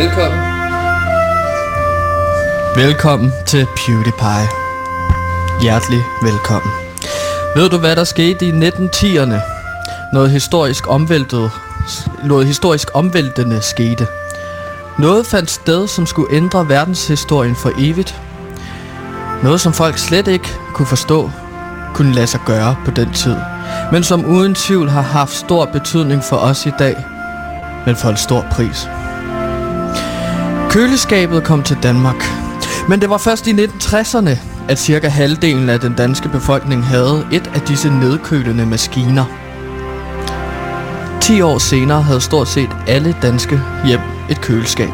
Velkommen. Velkommen til PewDiePie. Hjertelig velkommen. Ved du, hvad der skete i 1910'erne? Noget historisk omvæltet, noget historisk omvæltende skete. Noget fandt sted, som skulle ændre verdenshistorien for evigt. Noget, som folk slet ikke kunne forstå, kunne lade sig gøre på den tid. Men som uden tvivl har haft stor betydning for os i dag, men for en stor pris. Køleskabet kom til Danmark. Men det var først i 1960'erne, at cirka halvdelen af den danske befolkning havde et af disse nedkølende maskiner. 10 år senere havde stort set alle danske hjem et køleskab.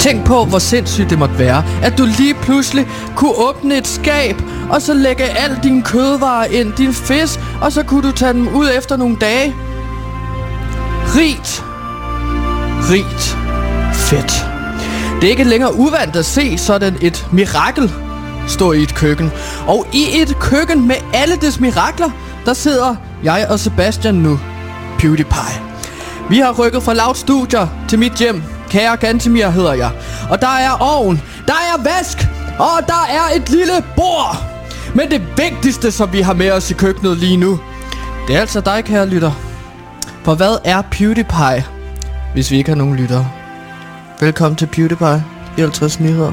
Tænk på, hvor sindssygt det måtte være, at du lige pludselig kunne åbne et skab, og så lægge al din kødvarer ind, din fisk, og så kunne du tage dem ud efter nogle dage. Rigt. Rigt. Fedt. Det er ikke længere uvandt at se sådan et mirakel stå i et køkken. Og i et køkken med alle dets mirakler, der sidder jeg og Sebastian nu. PewDiePie. Vi har rykket fra Loud Studier til mit hjem. Kære Gantemir hedder jeg. Og der er ovn, der er vask, og der er et lille bord. Men det vigtigste, som vi har med os i køkkenet lige nu, det er altså dig, kære lytter. For hvad er PewDiePie, hvis vi ikke har nogen lyttere? Velkommen til PewDiePie i 50 nyheder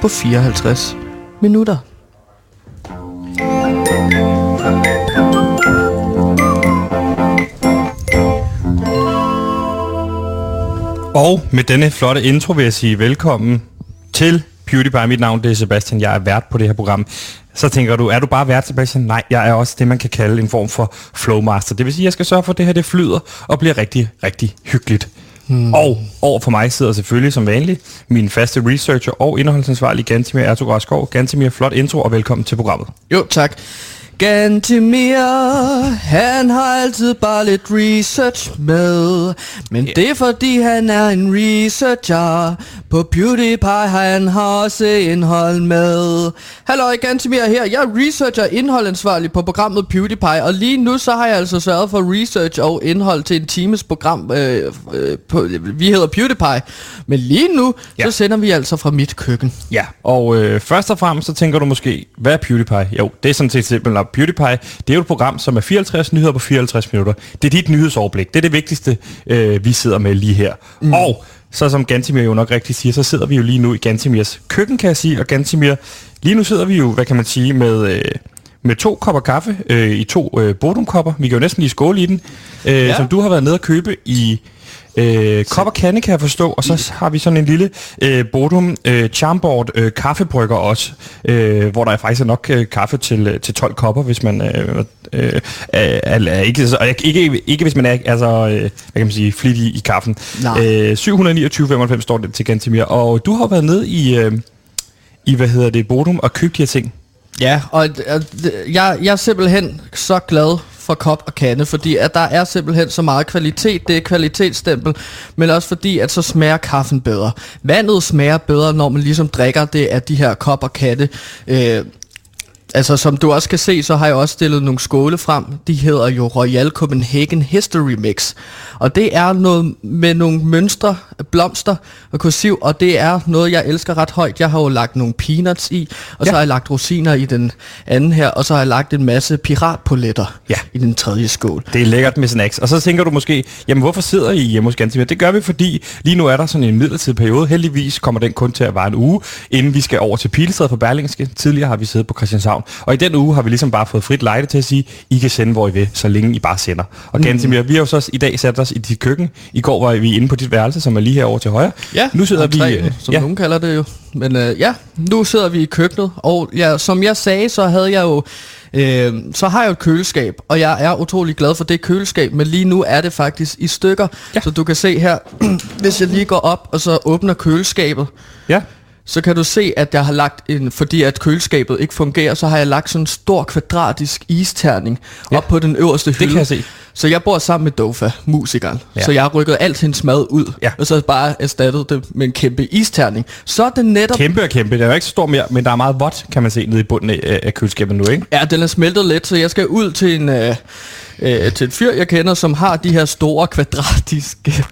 på 54 minutter. Og med denne flotte intro vil jeg sige velkommen til PewDiePie. Mit navn det er Sebastian, jeg er vært på det her program. Så tænker du, er du bare vært, Sebastian? Nej, jeg er også det, man kan kalde en form for flowmaster. Det vil sige, at jeg skal sørge for, at det her det flyder og bliver rigtig, rigtig hyggeligt. Hmm. Og over for mig sidder selvfølgelig som vanligt min faste researcher og indholdsansvarlig Gantimir Ertug Skov. Gantimir, flot intro og velkommen til programmet. Jo, tak. Gantemir, han har altid bare lidt research med. Men yeah. det er fordi han er en researcher. På PewDiePie han har også indhold med. Hallo, Gantemir her. Jeg er researcher indholdansvarlig på programmet PewDiePie Og lige nu så har jeg altså sørget for research og indhold til en times program øh, øh, på, Vi hedder PewDiePie Men lige nu, ja. så sender vi altså fra mit køkken. Ja, og øh, først og fremmest så tænker du måske Hvad er PewDiePie? Jo, det er sådan set simpelthen PewDiePie, det er jo et program, som er 54 nyheder på 54 minutter. Det er dit nyhedsoverblik. Det er det vigtigste, øh, vi sidder med lige her. Mm. Og så som Gantimir jo nok rigtig siger, så sidder vi jo lige nu i Gantimirs køkken, kan jeg sige. Og Gantimir, lige nu sidder vi jo, hvad kan man sige, med... Øh, med to kopper kaffe øh, i to øh, bodumkopper. Vi kan jo næsten lige skåle i den. Øh, ja. Som du har været nede og købe i Øh, kop og kande kan jeg forstå, og så har vi sådan en lille øh, Bodum øh, Charmboard øh, kaffebrygger også, øh, hvor der er faktisk er nok øh, kaffe til, øh, til 12 kopper, hvis man øh, øh, er, er, ikke, så, ikke, ikke hvis man er altså, øh, hvad kan man sige, flittig i, kaffen. Øh, 729,95 står det til Gantimir, og du har været nede i, øh, i hvad hedder det, Bodum og købt de her ting. Ja, og jeg, jeg er simpelthen så glad for kop og kande, fordi at der er simpelthen så meget kvalitet, det er kvalitetsstempel, men også fordi, at så smager kaffen bedre. Vandet smager bedre, når man ligesom drikker det af de her kop og kande. Øh, Altså som du også kan se, så har jeg også stillet nogle skåle frem. De hedder jo Royal Copenhagen History Mix. Og det er noget med nogle mønstre, blomster og kursiv, og det er noget, jeg elsker ret højt. Jeg har jo lagt nogle peanuts i, og ja. så har jeg lagt rosiner i den anden her, og så har jeg lagt en masse piratpoletter ja. i den tredje skål. Det er lækkert med snacks. Og så tænker du måske, jamen hvorfor sidder I hjemme hos Gantimir? Det gør vi, fordi lige nu er der sådan en midlertidig periode. Heldigvis kommer den kun til at vare en uge, inden vi skal over til Pilestræde for Berlingske. Tidligere har vi siddet på Christianshavn. Og i den uge har vi ligesom bare fået frit lejde til at sige, I kan sende, hvor I vil, så længe I bare sender. Og mm. Gantimir, vi har jo så i dag sat os i dit køkken. I går var vi inde på dit værelse, som er lige herovre til højre. Ja, nu sidder vi, træen, som ja. nogen kalder det jo. Men øh, ja, nu sidder vi i køkkenet, og ja, som jeg sagde, så havde jeg jo Øh, så har jeg et køleskab, og jeg er utrolig glad for det køleskab, men lige nu er det faktisk i stykker. Ja. Så du kan se her, hvis jeg lige går op og så åbner køleskabet, ja så kan du se, at jeg har lagt en, fordi at køleskabet ikke fungerer, så har jeg lagt sådan en stor kvadratisk isterning ja. op på den øverste hylde. Det kan jeg se. Så jeg bor sammen med Dofa, musikeren. Ja. Så jeg har rykket alt hendes mad ud, ja. og så bare erstattet det med en kæmpe isterning. Så er det netop... Kæmpe og kæmpe, det er jo ikke så stor mere, men der er meget vådt, kan man se, nede i bunden af, af køleskabet nu, ikke? Ja, den er smeltet lidt, så jeg skal ud til en... Øh, øh, til et fyr, jeg kender, som har de her store kvadratiske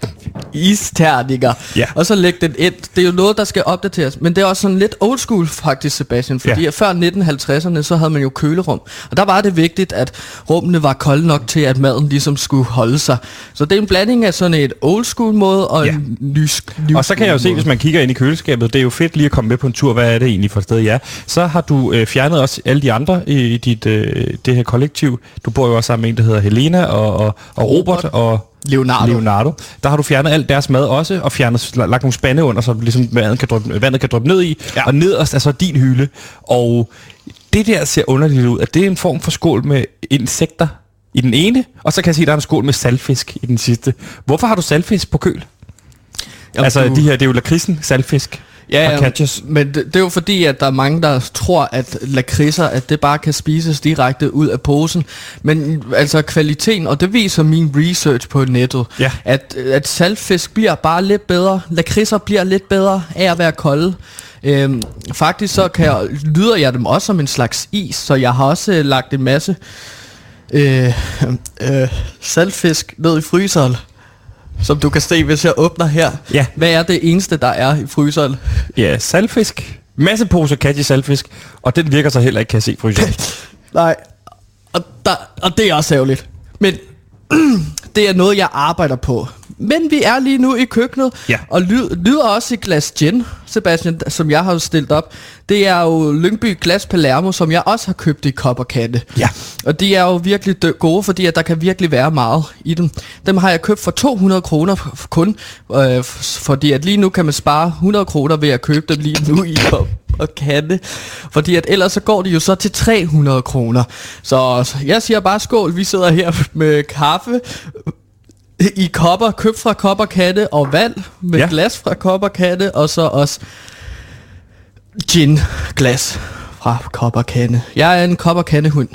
isterninger, Ja. og så lægge den ind. Det er jo noget, der skal opdateres, men det er også sådan lidt old school faktisk, Sebastian, fordi Ja. før 1950'erne, så havde man jo kølerum, og der var det vigtigt, at rummene var kolde nok til, at maden ligesom skulle holde sig. Så det er en blanding af sådan et old school måde og Ja. en ny, ny Og så kan jeg jo se, hvis man kigger ind i køleskabet, det er jo fedt lige at komme med på en tur, hvad er det egentlig for et sted, ja. Så har du øh, fjernet også alle de andre i, i dit, øh, det her kollektiv. Du bor jo også sammen med en, der hedder Helena og, og, og Robert og Leonardo. Leonardo. Der har du fjernet alt deres mad også, og fjernet, lagt nogle spande under, så ligesom vandet kan dryppe, vandet kan dryppe ned i. Ja. Og nederst er så din hylde. Og det der ser underligt ud, at det er en form for skål med insekter i den ene, og så kan jeg sige, at der er en skål med saltfisk i den sidste. Hvorfor har du saltfisk på køl? Jamen, altså, du- de her, det er jo lakridsen, saltfisk Ja, og catches. men det, det er jo fordi, at der er mange, der tror, at lakridser, at det bare kan spises direkte ud af posen. Men altså kvaliteten, og det viser min research på nettet, Ja. at, at saltfisk bliver bare lidt bedre. Lakridser bliver lidt bedre af at være kolde. Øhm, faktisk så kan jeg, lyder jeg dem også som en slags is, så jeg har også øh, lagt en masse øh, øh, saltfisk ned i fryseren. Som du kan se, hvis jeg åbner her. Ja. Hvad er det eneste, der er i fryseren? Ja, saltfisk. Masse poser catchy saltfisk, og den virker så heller ikke, kan jeg se, fryseren. Nej. Og, der, og det er også ærgerligt. Men det er noget, jeg arbejder på. Men vi er lige nu i køkkenet, Ja. og lyd, lyder også et glas gin, Sebastian, som jeg har stillet op. Det er jo Lyngby Glas Palermo, som jeg også har købt i kop og katte. Ja. Og de er jo virkelig gode, fordi at der kan virkelig være meget i dem. Dem har jeg købt for 200 kroner kun, øh, fordi at lige nu kan man spare 100 kroner ved at købe dem lige nu i kop og katte. Fordi at ellers så går de jo så til 300 kroner. Så jeg siger bare skål, vi sidder her med kaffe i kopper, købt fra kopper katte og vand med Ja. glas fra kopper katte, og så også gin glas fra kopper katte. Jeg er en kopper katte hund.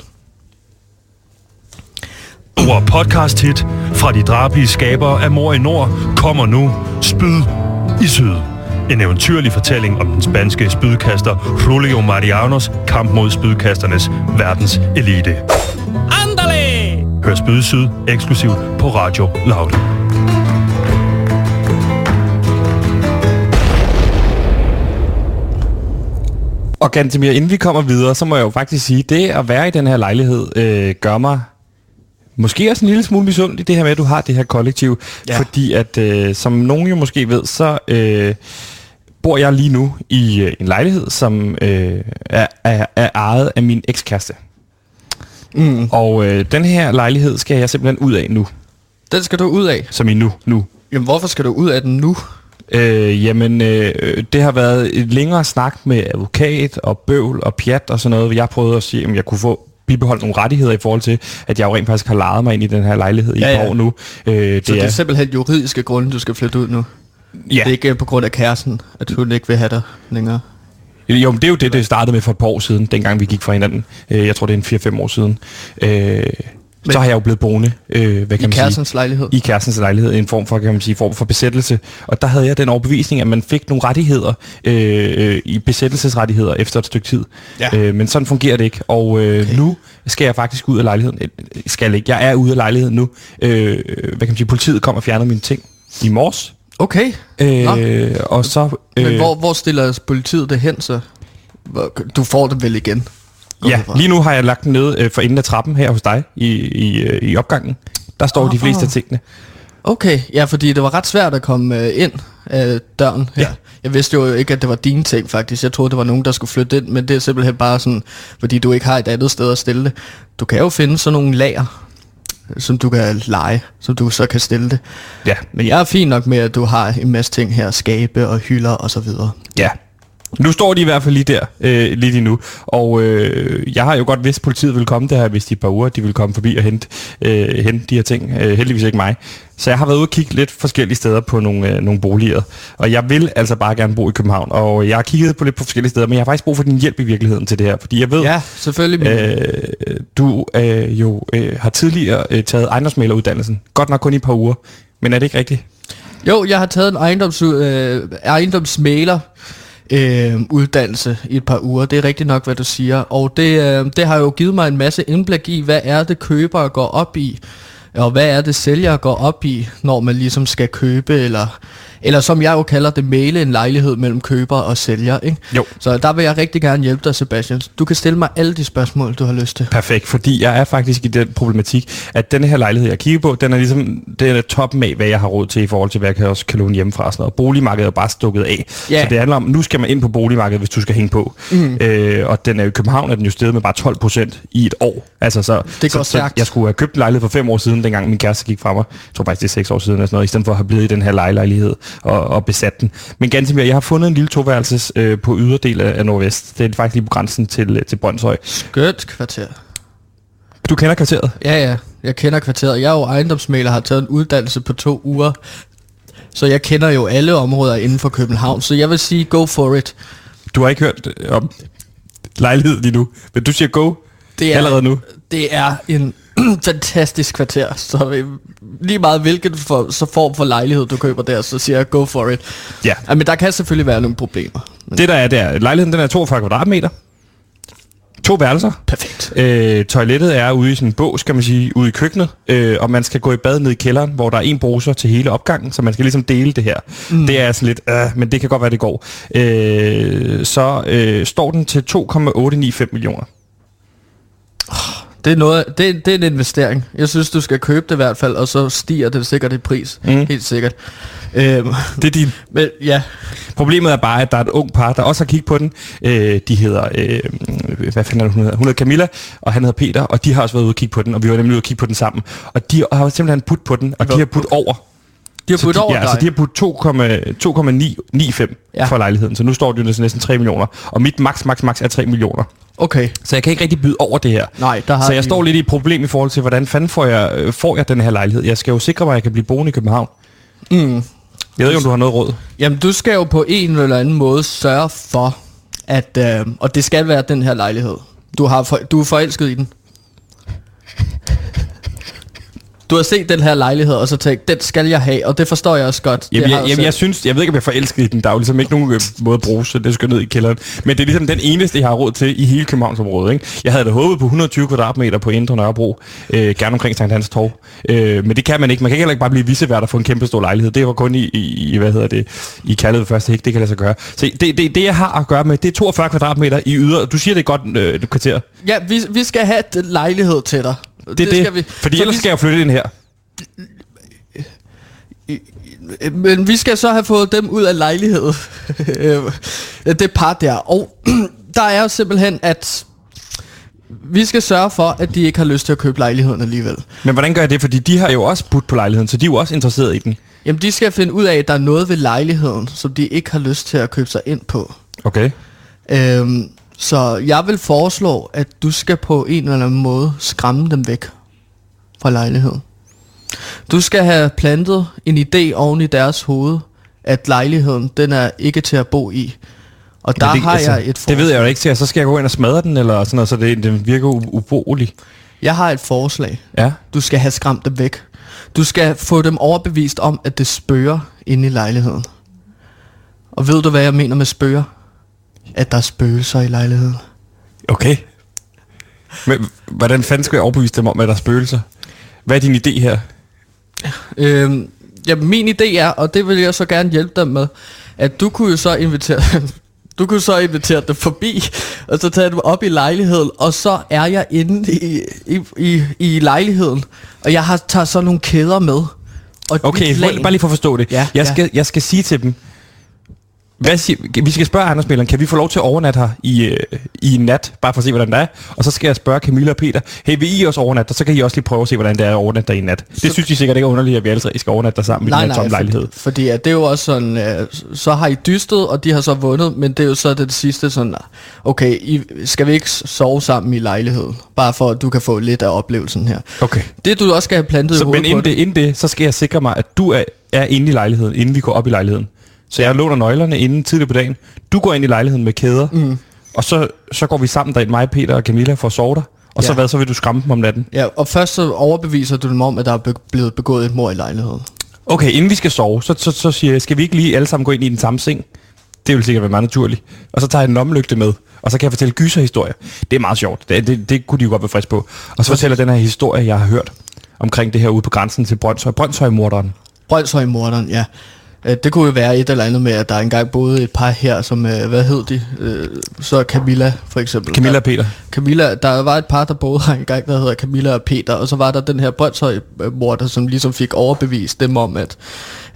Store podcast hit fra de drabige skabere af Mor i Nord kommer nu Spyd i Syd. En eventyrlig fortælling om den spanske spydkaster Julio Marianos kamp mod spydkasternes verdens elite. Hør Spyd i Syd eksklusivt på Radio Loud. Og Gantemir, inden vi kommer videre, så må jeg jo faktisk sige, det at være i den her lejlighed øh, gør mig måske også en lille smule misundelig, det her med, at du har det her kollektiv. Ja. Fordi at, øh, som nogen jo måske ved, så øh, bor jeg lige nu i øh, en lejlighed, som øh, er, er, er ejet af min ekskæreste. Mm. Og øh, den her lejlighed skal jeg simpelthen ud af nu. Den skal du ud af. Som i nu. nu. Jamen, hvorfor skal du ud af den nu? Øh, jamen, øh, det har været et længere snak med advokat og bøvl og pjat og sådan noget. Jeg prøvede at sige, om jeg kunne få bibeholdt nogle rettigheder i forhold til, at jeg jo rent faktisk har lejet mig ind i den her lejlighed i Ja, et par ja. år nu. Øh, det, Så det er er, simpelthen juridiske grunde, du skal flytte ud nu. ja. Det er ikke på grund af kæresten, at hun ikke vil have dig længere. Jo, men det er jo det, det startede med for et par år siden, dengang vi gik fra hinanden. Øh, jeg tror, det er en 4-5 år siden. Øh, Men- så har jeg jo blevet boende, øh, hvad I kan man sige? lejlighed. i kærestens lejlighed en form for, kan man sige, form for besættelse. Og der havde jeg den overbevisning, at man fik nogle rettigheder, øh, øh, i besættelsesrettigheder efter et stykke tid. Ja. Øh, men sådan fungerer det ikke. Og øh, okay. nu skal jeg faktisk ud af lejligheden. Øh, Skal ikke. Jeg er ude af lejligheden nu. Øh, hvad kan man sige, politiet kom og fjernede mine ting i morges. Okay. Nå. Øh, og så... Øh, Men hvor, hvor stiller politiet det hen så? Du får det vel igen? Går Ja, lige nu har jeg lagt den ned øh, for enden af trappen her hos dig i, i, øh, i opgangen. Der står de Ah. fleste af tingene. Okay, ja, fordi det var ret svært at komme øh, ind af døren her. Ja. Jeg vidste jo ikke, at det var dine ting faktisk. Jeg troede, det var nogen, der skulle flytte ind, men det er simpelthen bare sådan, fordi du ikke har et andet sted at stille det. Du kan jo finde sådan nogle lager, som du kan lege, som du så kan stille det. Ja, Men jeg er fin nok med, at du har en masse ting her, skabe og hylder og så videre. Ja. Nu står de i hvert fald lige der, øh, lige lige nu. Og øh, jeg har jo godt vidst, at politiet vil komme der, hvis de et par uger, de vil komme forbi og hente, øh, hente de her ting. Øh, heldigvis ikke mig. Så jeg har været ude og kigge lidt forskellige steder på nogle, øh, nogle boliger. Og jeg vil altså bare gerne bo i København. Og jeg har kigget på lidt på forskellige steder, men jeg har faktisk brug for din hjælp i virkeligheden til det her. Fordi jeg ved, Ja, selvfølgelig. Øh, du øh, jo øh, har tidligere øh, taget ejendomsmaleruddannelsen. Godt nok kun i et par uger. Men er det ikke rigtigt? Jo, jeg har taget en ejendoms, øh, ejendomsmaler øh, uddannelse i et par uger. Det er rigtigt nok, hvad du siger. Og det, øh, det har jo givet mig en masse indblik i, hvad er det købere går op i. Og hvad er det sælger går op i, når man ligesom skal købe, eller, eller som jeg jo kalder det, male en lejlighed mellem køber og sælger, ikke? Jo. Så der vil jeg rigtig gerne hjælpe dig, Sebastian. Du kan stille mig alle de spørgsmål, du har lyst til. Perfekt, fordi jeg er faktisk i den problematik, at denne her lejlighed, jeg kigger på, den er ligesom den er toppen af, hvad jeg har råd til i forhold til, hvad jeg kan også kan låne hjemmefra og sådan noget. Boligmarkedet er bare stukket af. Ja. Så det handler om, nu skal man ind på boligmarkedet, hvis du skal hænge på. Mm. Øh, og den er i København er den jo steget med bare 12 procent i et år. Altså, så, Det går så, så jeg skulle have købt en lejlighed for fem år siden, dengang min kæreste gik fra mig. Jeg tror faktisk, det er seks år siden, eller sådan noget, i stedet for at have blevet i den her lejlighed og, og besat den. Men ganske mere, jeg har fundet en lille toværelses øh, på yderdel af, af Nordvest. Det er faktisk lige på grænsen til, øh, til Brøndshøj. Skønt kvarter. Du kender kvarteret? Ja, ja. Jeg kender kvarteret. Jeg er jo ejendomsmaler, har taget en uddannelse på to uger. Så jeg kender jo alle områder inden for København. Så jeg vil sige, go for it. Du har ikke hørt øh, om lejlighed lige nu, men du siger go Det er, allerede nu. Det er en fantastisk kvarter. Så lige meget hvilken for, så form for lejlighed, du køber der, så siger jeg, go for it. Ja. Ja, men der kan selvfølgelig være nogle problemer. Men Det der er, det er, lejligheden den er 42 kvadratmeter. To værelser. perfekt. Øh, toilettet er ude i sådan en bås, kan man sige, ude i køkkenet. Øh, og man skal gå i bad ned i kælderen, hvor der er en bruser til hele opgangen, så man skal ligesom dele det her. Mm. Det er sådan lidt, øh, men det kan godt være, det går. Øh, så øh, står den til 2,895 millioner. Det er, noget, det, det er en investering. Jeg synes, du skal købe det i hvert fald, og så stiger det sikkert i pris. Mm. Helt sikkert. Øhm, Det er din. men ja, Problemet er bare, at der er et ung par, der også har kigget på den. Øh, de hedder, øh, hvad fanden er det, hun hedder? Hun hedder Camilla, og han hedder Peter, og de har også været ude og kigge på den, og vi var nemlig ude og kigge på den sammen. Og de har simpelthen putt på den, og de har putt over. de har de, over ja, dig. så de har putt 2,995 Ja. for lejligheden, så nu står det jo næsten, næsten 3 millioner. Og mit max, max, max er 3 millioner. Okay, Så jeg kan ikke rigtig byde over det her. nej, der har Så jeg de- står lidt i et problem i forhold til, hvordan fanden får jeg, øh, får jeg den her lejlighed? Jeg skal jo sikre mig, at jeg kan blive boende i København. Mm. Jeg ved ikke, om du har noget råd. Jamen, du skal jo på en eller anden måde sørge for, at... Øh, og det skal være den her lejlighed. Du, har for, du er forelsket i den. Du har set den her lejlighed, og så tænkt, den skal jeg have, og det forstår jeg også godt. Jamen, det jeg, jeg selv. jeg synes, jeg ved ikke, om jeg er forelsket i den. Der er jo ligesom ikke nogen øh, måde at bruge, så det skal ned i kælderen. Men det er ligesom den eneste, jeg har råd til i hele Københavnsområdet. Ikke? Jeg havde da håbet på 120 kvadratmeter på Indre Nørrebro, øh, gerne omkring Sankt Hans Torv. Øh, men det kan man ikke. Man kan heller ikke bare blive visevært og få en kæmpe stor lejlighed. Det var kun i, i, i hvad hedder det, i kærlighed første hik. Det kan lade sig gøre. Så det, det, det, jeg har at gøre med, det er 42 kvadratmeter i yder. Du siger, det er godt øh, et kvarter. Ja, vi, vi skal have den lejlighed til dig. Det det. Skal vi. Fordi Så ellers vi, skal jeg flytte ind her. Men vi skal så have fået dem ud af lejligheden. Det par der. Og der er jo simpelthen, at vi skal sørge for, at de ikke har lyst til at købe lejligheden alligevel. Men hvordan gør jeg det? Fordi de har jo også budt på lejligheden, så de er jo også interesseret i den. Jamen, de skal finde ud af, at der er noget ved lejligheden, som de ikke har lyst til at købe sig ind på. Okay. Øhm, så jeg vil foreslå, at du skal på en eller anden måde skræmme dem væk fra lejligheden. Du skal have plantet en idé oven i deres hoved, at lejligheden, den er ikke til at bo i. Og der det, har jeg et Det ved jeg jo ikke til, så skal jeg gå ind og smadre den, eller sådan noget, så det, det virker u- uboelig. Jeg har et forslag. Ja. Du skal have skræmt dem væk. Du skal få dem overbevist om, at det spørger inde i lejligheden. Og ved du, hvad jeg mener med spørger? At der er spøgelser i lejligheden. Okay. Men hvordan fanden skal jeg overbevise dem om, at der er spøgelser? Hvad er din idé her? Øhm, ja, min idé er, og det vil jeg så gerne hjælpe dem med, at du kunne jo så invitere du kunne så invitere dem forbi, og så tage dem op i lejligheden, og så er jeg inde i, i, i, i lejligheden, og jeg har taget sådan nogle kæder med. Og Okay, lag- bare lige for at forstå det. Ja, jeg, ja. skal, jeg skal sige til dem, hvad siger, vi skal spørge ejendomsmæleren, kan vi få lov til at overnatte her i, øh, i nat, bare for at se, hvordan det er? Og så skal jeg spørge Camilla og Peter, hey, vil I også overnatte, så kan I også lige prøve at se, hvordan det er at overnatte der i nat. Det Så- synes de sikkert ikke er underligt, at vi alle tre skal overnatte der sammen i Nej, den her tomme lejlighed. fordi, fordi at det er jo også sådan, øh, så har I dystet, og de har så vundet, men det er jo så det sidste sådan, okay, I, skal vi ikke sove sammen i lejligheden, bare for at du kan få lidt af oplevelsen her. Okay. Det du også skal have plantet i Så, hovedet men inden det, inden det, så skal jeg sikre mig, at du er, er inde i lejligheden, inden vi går op i lejligheden. Så jeg låner nøglerne inden tidligt på dagen. Du går ind i lejligheden med kæder, mm. og så, så går vi sammen derind, mig, Peter og Camilla, for at sove der. Og så Ja. hvad, så vil du skræmme dem om natten. Ja, og først så overbeviser du dem om, at der er blevet begået et mor i lejligheden. Okay, inden vi skal sove, så, så, så siger jeg, skal vi ikke lige alle sammen gå ind i den samme seng? Det vil sikkert være meget naturligt. Og så tager jeg en lommelygte med, og så kan jeg fortælle gyserhistorier. Det er meget sjovt. Det, det, det kunne de jo godt være frisk på. Og så fortæller den her historie, jeg har hørt. omkring det her ude på grænsen til Brøndshøj. Brøndshøj-morderen. Brøndshøj-morderen, ja. Øh, Det kunne jo være et eller andet med, at der engang boede et par her, som, øh, hvad hed de? Øh, Så Camilla, for eksempel. Camilla og Peter. Camilla, der var et par, der boede her engang, der hedder Camilla og Peter, og så var der den her Brøndshøj-morder, som ligesom fik overbevist dem om, at,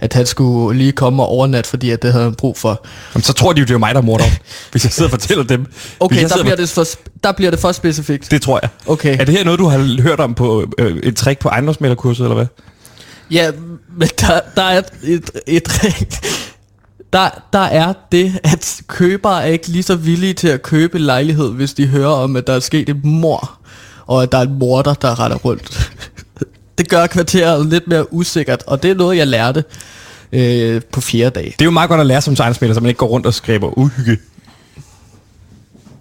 at han skulle lige komme og overnatte, fordi at det havde han brug for. Jamen, så tror de jo, det er mig, der er morderen, hvis jeg sidder og fortæller dem. Okay, der bliver, det for, der bliver det for specifikt. Det tror jeg. Okay. Er det her noget, du har hørt om på øh, et trick på ejendomsmælderkurset, eller hvad? Ja, men der, der er et, et, et der, der er det, at købere er ikke lige så villige til at købe lejlighed, hvis de hører om, at der er sket et mor, og at der er en morder, der retter rundt. Det gør kvarteret lidt mere usikkert, og det er noget, jeg lærte øh, på fjerde dag. Det er jo meget godt at lære som ejendomsmælder, så man ikke går rundt og skriver uhygge.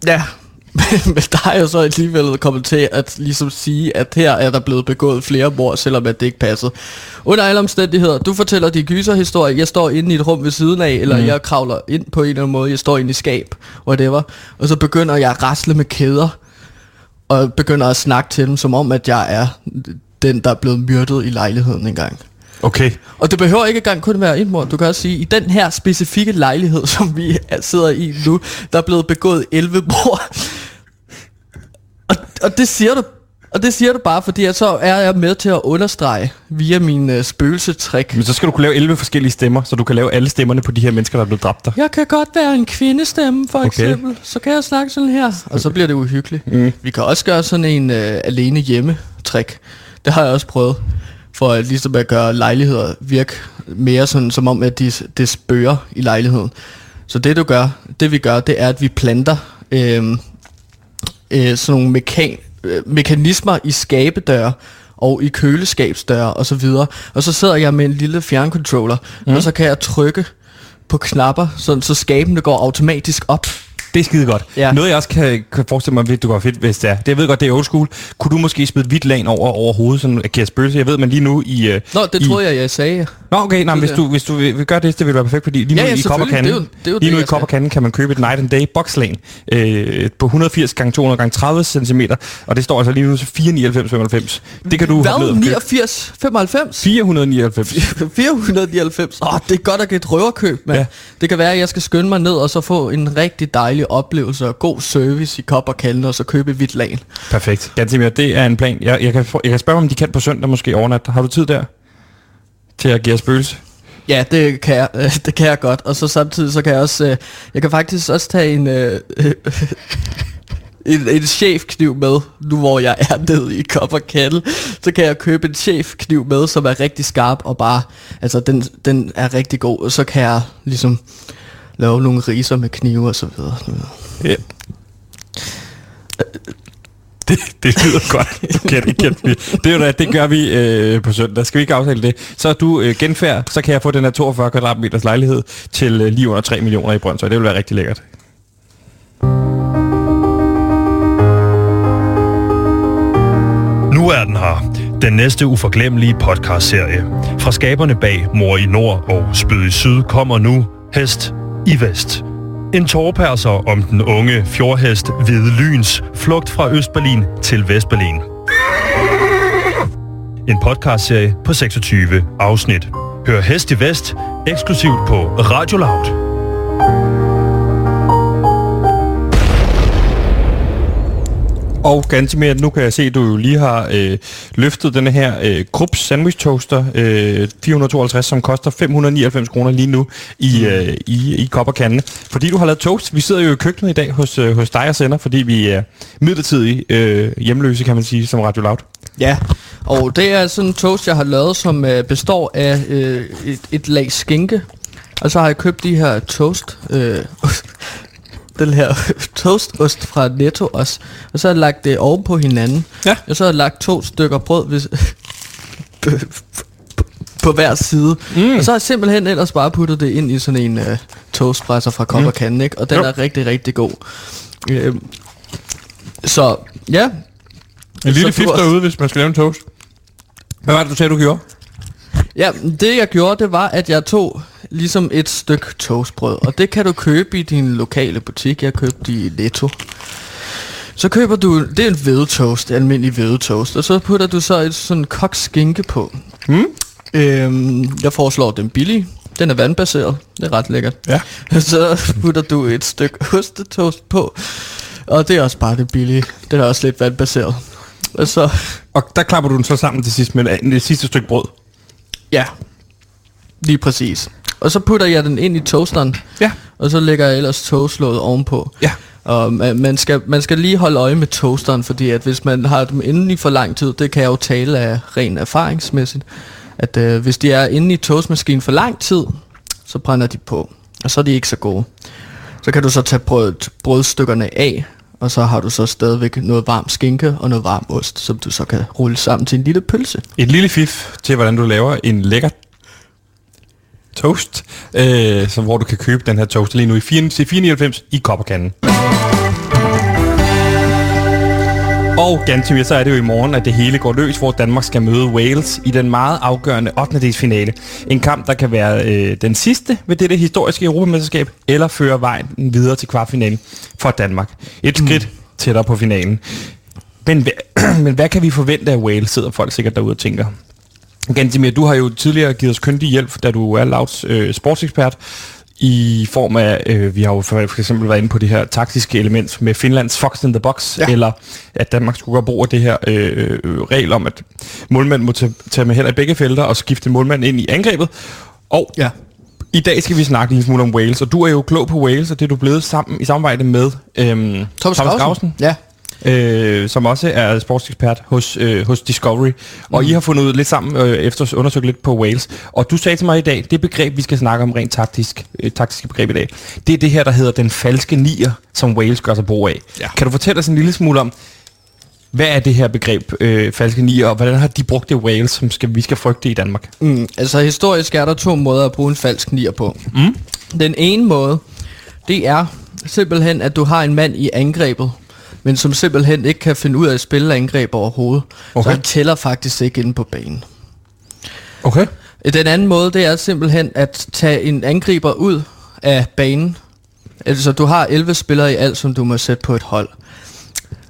Ja, men der er jo så alligevel kommet til at ligesom sige, at her er der blevet begået flere mord, selvom at det ikke passede. Under alle omstændigheder, du fortæller de gyserhistorier, jeg står inde i et rum ved siden af, eller mm. jeg kravler ind på en eller anden måde, jeg står inde i skab, whatever, og så begynder jeg at rasle med kæder, og begynder at snakke til dem, som om at jeg er den, der er blevet myrdet i lejligheden engang. Okay. Og det behøver ikke engang kun være et mord. Du kan også sige, i den her specifikke lejlighed, som vi er- sidder i nu, der er blevet begået 11 mord. Og, og det siger du og det siger du bare, fordi at så er jeg med til at understrege via min uh, spøgelsetrik. Men så skal du kunne lave 11 forskellige stemmer, så du kan lave alle stemmerne på de her mennesker, der er blevet dræbt der. Jeg kan godt være en kvindestemme, for Okay. eksempel. Så kan jeg snakke sådan her. Og så bliver det uhyggeligt. Mm. Vi kan også gøre sådan en uh, alene hjemme trick. Det har jeg også prøvet. For at ligesom at gøre lejligheder virke mere sådan, som om, at de, det spørger i lejligheden. Så det du gør, det vi gør, det er, at vi planter øh, øh, sådan nogle mekan, øh, mekanismer i skabedøre og i køleskabsdøre og så videre. Og så sidder jeg med en lille fjerncontroller, mm. og så kan jeg trykke på knapper, sådan, så skabene går automatisk op. Det er skide godt. Ja. Noget jeg også kan, kan forestille mig, at du går fedt, hvis det er. Det jeg ved godt, det er old school. Kunne du måske smide et hvidt lag over, over hovedet, sådan at kære spøgelse? Jeg ved, man lige nu i... øh, Nå, det i, troede jeg, jeg sagde. Nå, okay, nej, men hvis du, hvis du vil, vil gøre det, det vil være perfekt, fordi lige nu Ja, ja, i Kop og selvfølgelig. Kanden, Det er jo- det er jo lige nu i jeg Kop og skal. Kanden kan man købe et Night and Day boxlag øh, på 180 gange 200 gange 30 cm, og det står altså lige nu til 499,95. Det kan du Hvad? købe. 89? 95? 499. 499. Åh, oh, det er godt at get røverkøb, mand. Ja. Ja. Det kan være, at jeg skal skynde mig ned og så få en rigtig dejlig oplevelse og god service i kop og kalde og så købe et hvidt lagen. Perfekt. Gantimir, det er en plan. Jeg, jeg, kan, jeg kan spørge, om de kan på søndag måske overnat. Har du tid der? Til at give os spøgelse? Ja, det kan jeg, øh, det kan jeg godt. Og så samtidig så kan jeg også, øh, jeg kan faktisk også tage en, øh, en, en chefkniv med, nu hvor jeg er nede i kop og kande. Så kan jeg købe en chefkniv med, som er rigtig skarp og bare, altså den, den er rigtig god. Og så kan jeg ligesom lave nogle riser med knive og så videre. Ja. Det, det lyder godt. Du kan det ikke Det, er jo da, det gør vi øh, på søndag. Skal vi ikke aftale det? Så er du øh, genfærd, så kan jeg få den her 42 kvadratmeters lejlighed til øh, lige under 3 millioner i Brøndshøj. Det vil være rigtig lækkert. Nu er den her. Den næste uforglemmelige podcastserie. Fra skaberne bag Mor i Nord og Spyd i Syd kommer nu Hest i Vest. En tårperser om den unge fjordhest Hvide Lyns flugt fra Østberlin til Vestberlin. En podcastserie på 26 afsnit. Hør Hest i Vest eksklusivt på Radio Loud. Og ganske mere, nu kan jeg se, at du jo lige har øh, løftet denne her øh, Krups Sandwich Toaster øh, 452, som koster 599 kroner lige nu i, øh, i, i kop og kande. Fordi du har lavet toast. Vi sidder jo i køkkenet i dag hos, øh, hos dig og sender, fordi vi er midlertidigt øh, hjemløse, kan man sige, som Radio Loud. Ja, og det er sådan en toast, jeg har lavet, som øh, består af øh, et, et lag skinke. Og så har jeg købt de her toast, øh, den her toastost fra Netto også. Og så har jeg lagt det oven på hinanden. Ja. Og så har jeg lagt to stykker brød ved, på hver side. Mm. Og så har jeg simpelthen ellers bare puttet det ind i sådan en øh, toastpresser fra Kop Mm. og ikke? Og den Jo. er rigtig, rigtig god. Øh, så ja, En lille også- derude, hvis man skal lave en toast. Hvad var det, du sagde, du gjorde? Ja, det jeg gjorde, det var, at jeg tog ligesom et stykke toastbrød, og det kan du købe i din lokale butik. Jeg købte i Netto. Så køber du, det er en hvedetoast, almindelig hvedetoast, og så putter du så et sådan kogt skinke på. Mm. Øhm, jeg foreslår den billige. Den er vandbaseret. Det er ret lækkert. Ja. Så putter du et stykke ostetoast på. Og det er også bare det billige. Den er også lidt vandbaseret. Og så, Og der klapper du den så sammen til sidst med det sidste stykke brød. ja, lige præcis. Og så putter jeg den ind i toasteren. Ja. Og så lægger jeg ellers toastlåget ovenpå. Ja. Og man, man, skal, man skal lige holde øje med toasteren, fordi at hvis man har dem inde i for lang tid, det kan jeg jo tale af ren erfaringsmæssigt, at øh, hvis de er inde i toastmaskinen for lang tid, så brænder de på, og så er de ikke så gode. Så kan du så tage brød, brødstykkerne af, og så har du så stadigvæk noget varm skinke og noget varm ost, som du så kan rulle sammen til en lille pølse. Et lille fif til, hvordan du laver en lækker toast, øh, så hvor du kan købe den her toast lige nu i 4 til 4,99 i kopperkanden. Og ganske så er det jo i morgen, at det hele går løs, hvor Danmark skal møde Wales i den meget afgørende 8. finale. En kamp, der kan være øh, den sidste ved dette historiske Europamesterskab, eller føre vejen videre til kvartfinalen for Danmark. Et skridt tættere på finalen. Men, men hvad kan vi forvente af Wales, sidder folk sikkert derude og tænker. Gantimir, du har jo tidligere givet os kyndig hjælp, da du er Louds øh, sportsekspert, i form af, øh, vi har jo for, for eksempel været inde på det her taktiske element med Finlands Fox in the Box, Ja. eller at Danmark skulle gøre brug af det her øh, øh, regel om, at målmanden må tage, tage med hænder i begge felter og skifte målmanden ind i angrebet. Og Ja. i dag skal vi snakke lille smule om Wales, og du er jo klog på Wales, og det er du blevet sammen i samarbejde med øhm, Thomas, Thomas Grausen. Ja. Øh, som også er sportsekspert hos, øh, hos Discovery. Og mm. I har fundet ud lidt sammen øh, efter at undersøge lidt på Wales. Og du sagde til mig i dag, det begreb, vi skal snakke om rent taktisk, øh, taktiske begreb i dag, det er det her, der hedder den falske nier, som Wales gør sig brug af. Ja. Kan du fortælle os en lille smule om, hvad er det her begreb, øh, falske nier, og hvordan har de brugt det Wales, som skal, vi skal frygte i Danmark? Mm, altså historisk er der to måder at bruge en falsk nier på. Mm. Den ene måde, det er simpelthen, at du har en mand i angrebet, men som simpelthen ikke kan finde ud af at spille angreb overhovedet. Okay. Så han tæller faktisk ikke inde på banen. Okay. Den anden måde, det er simpelthen at tage en angriber ud af banen. Altså, du har 11 spillere i alt, som du må sætte på et hold.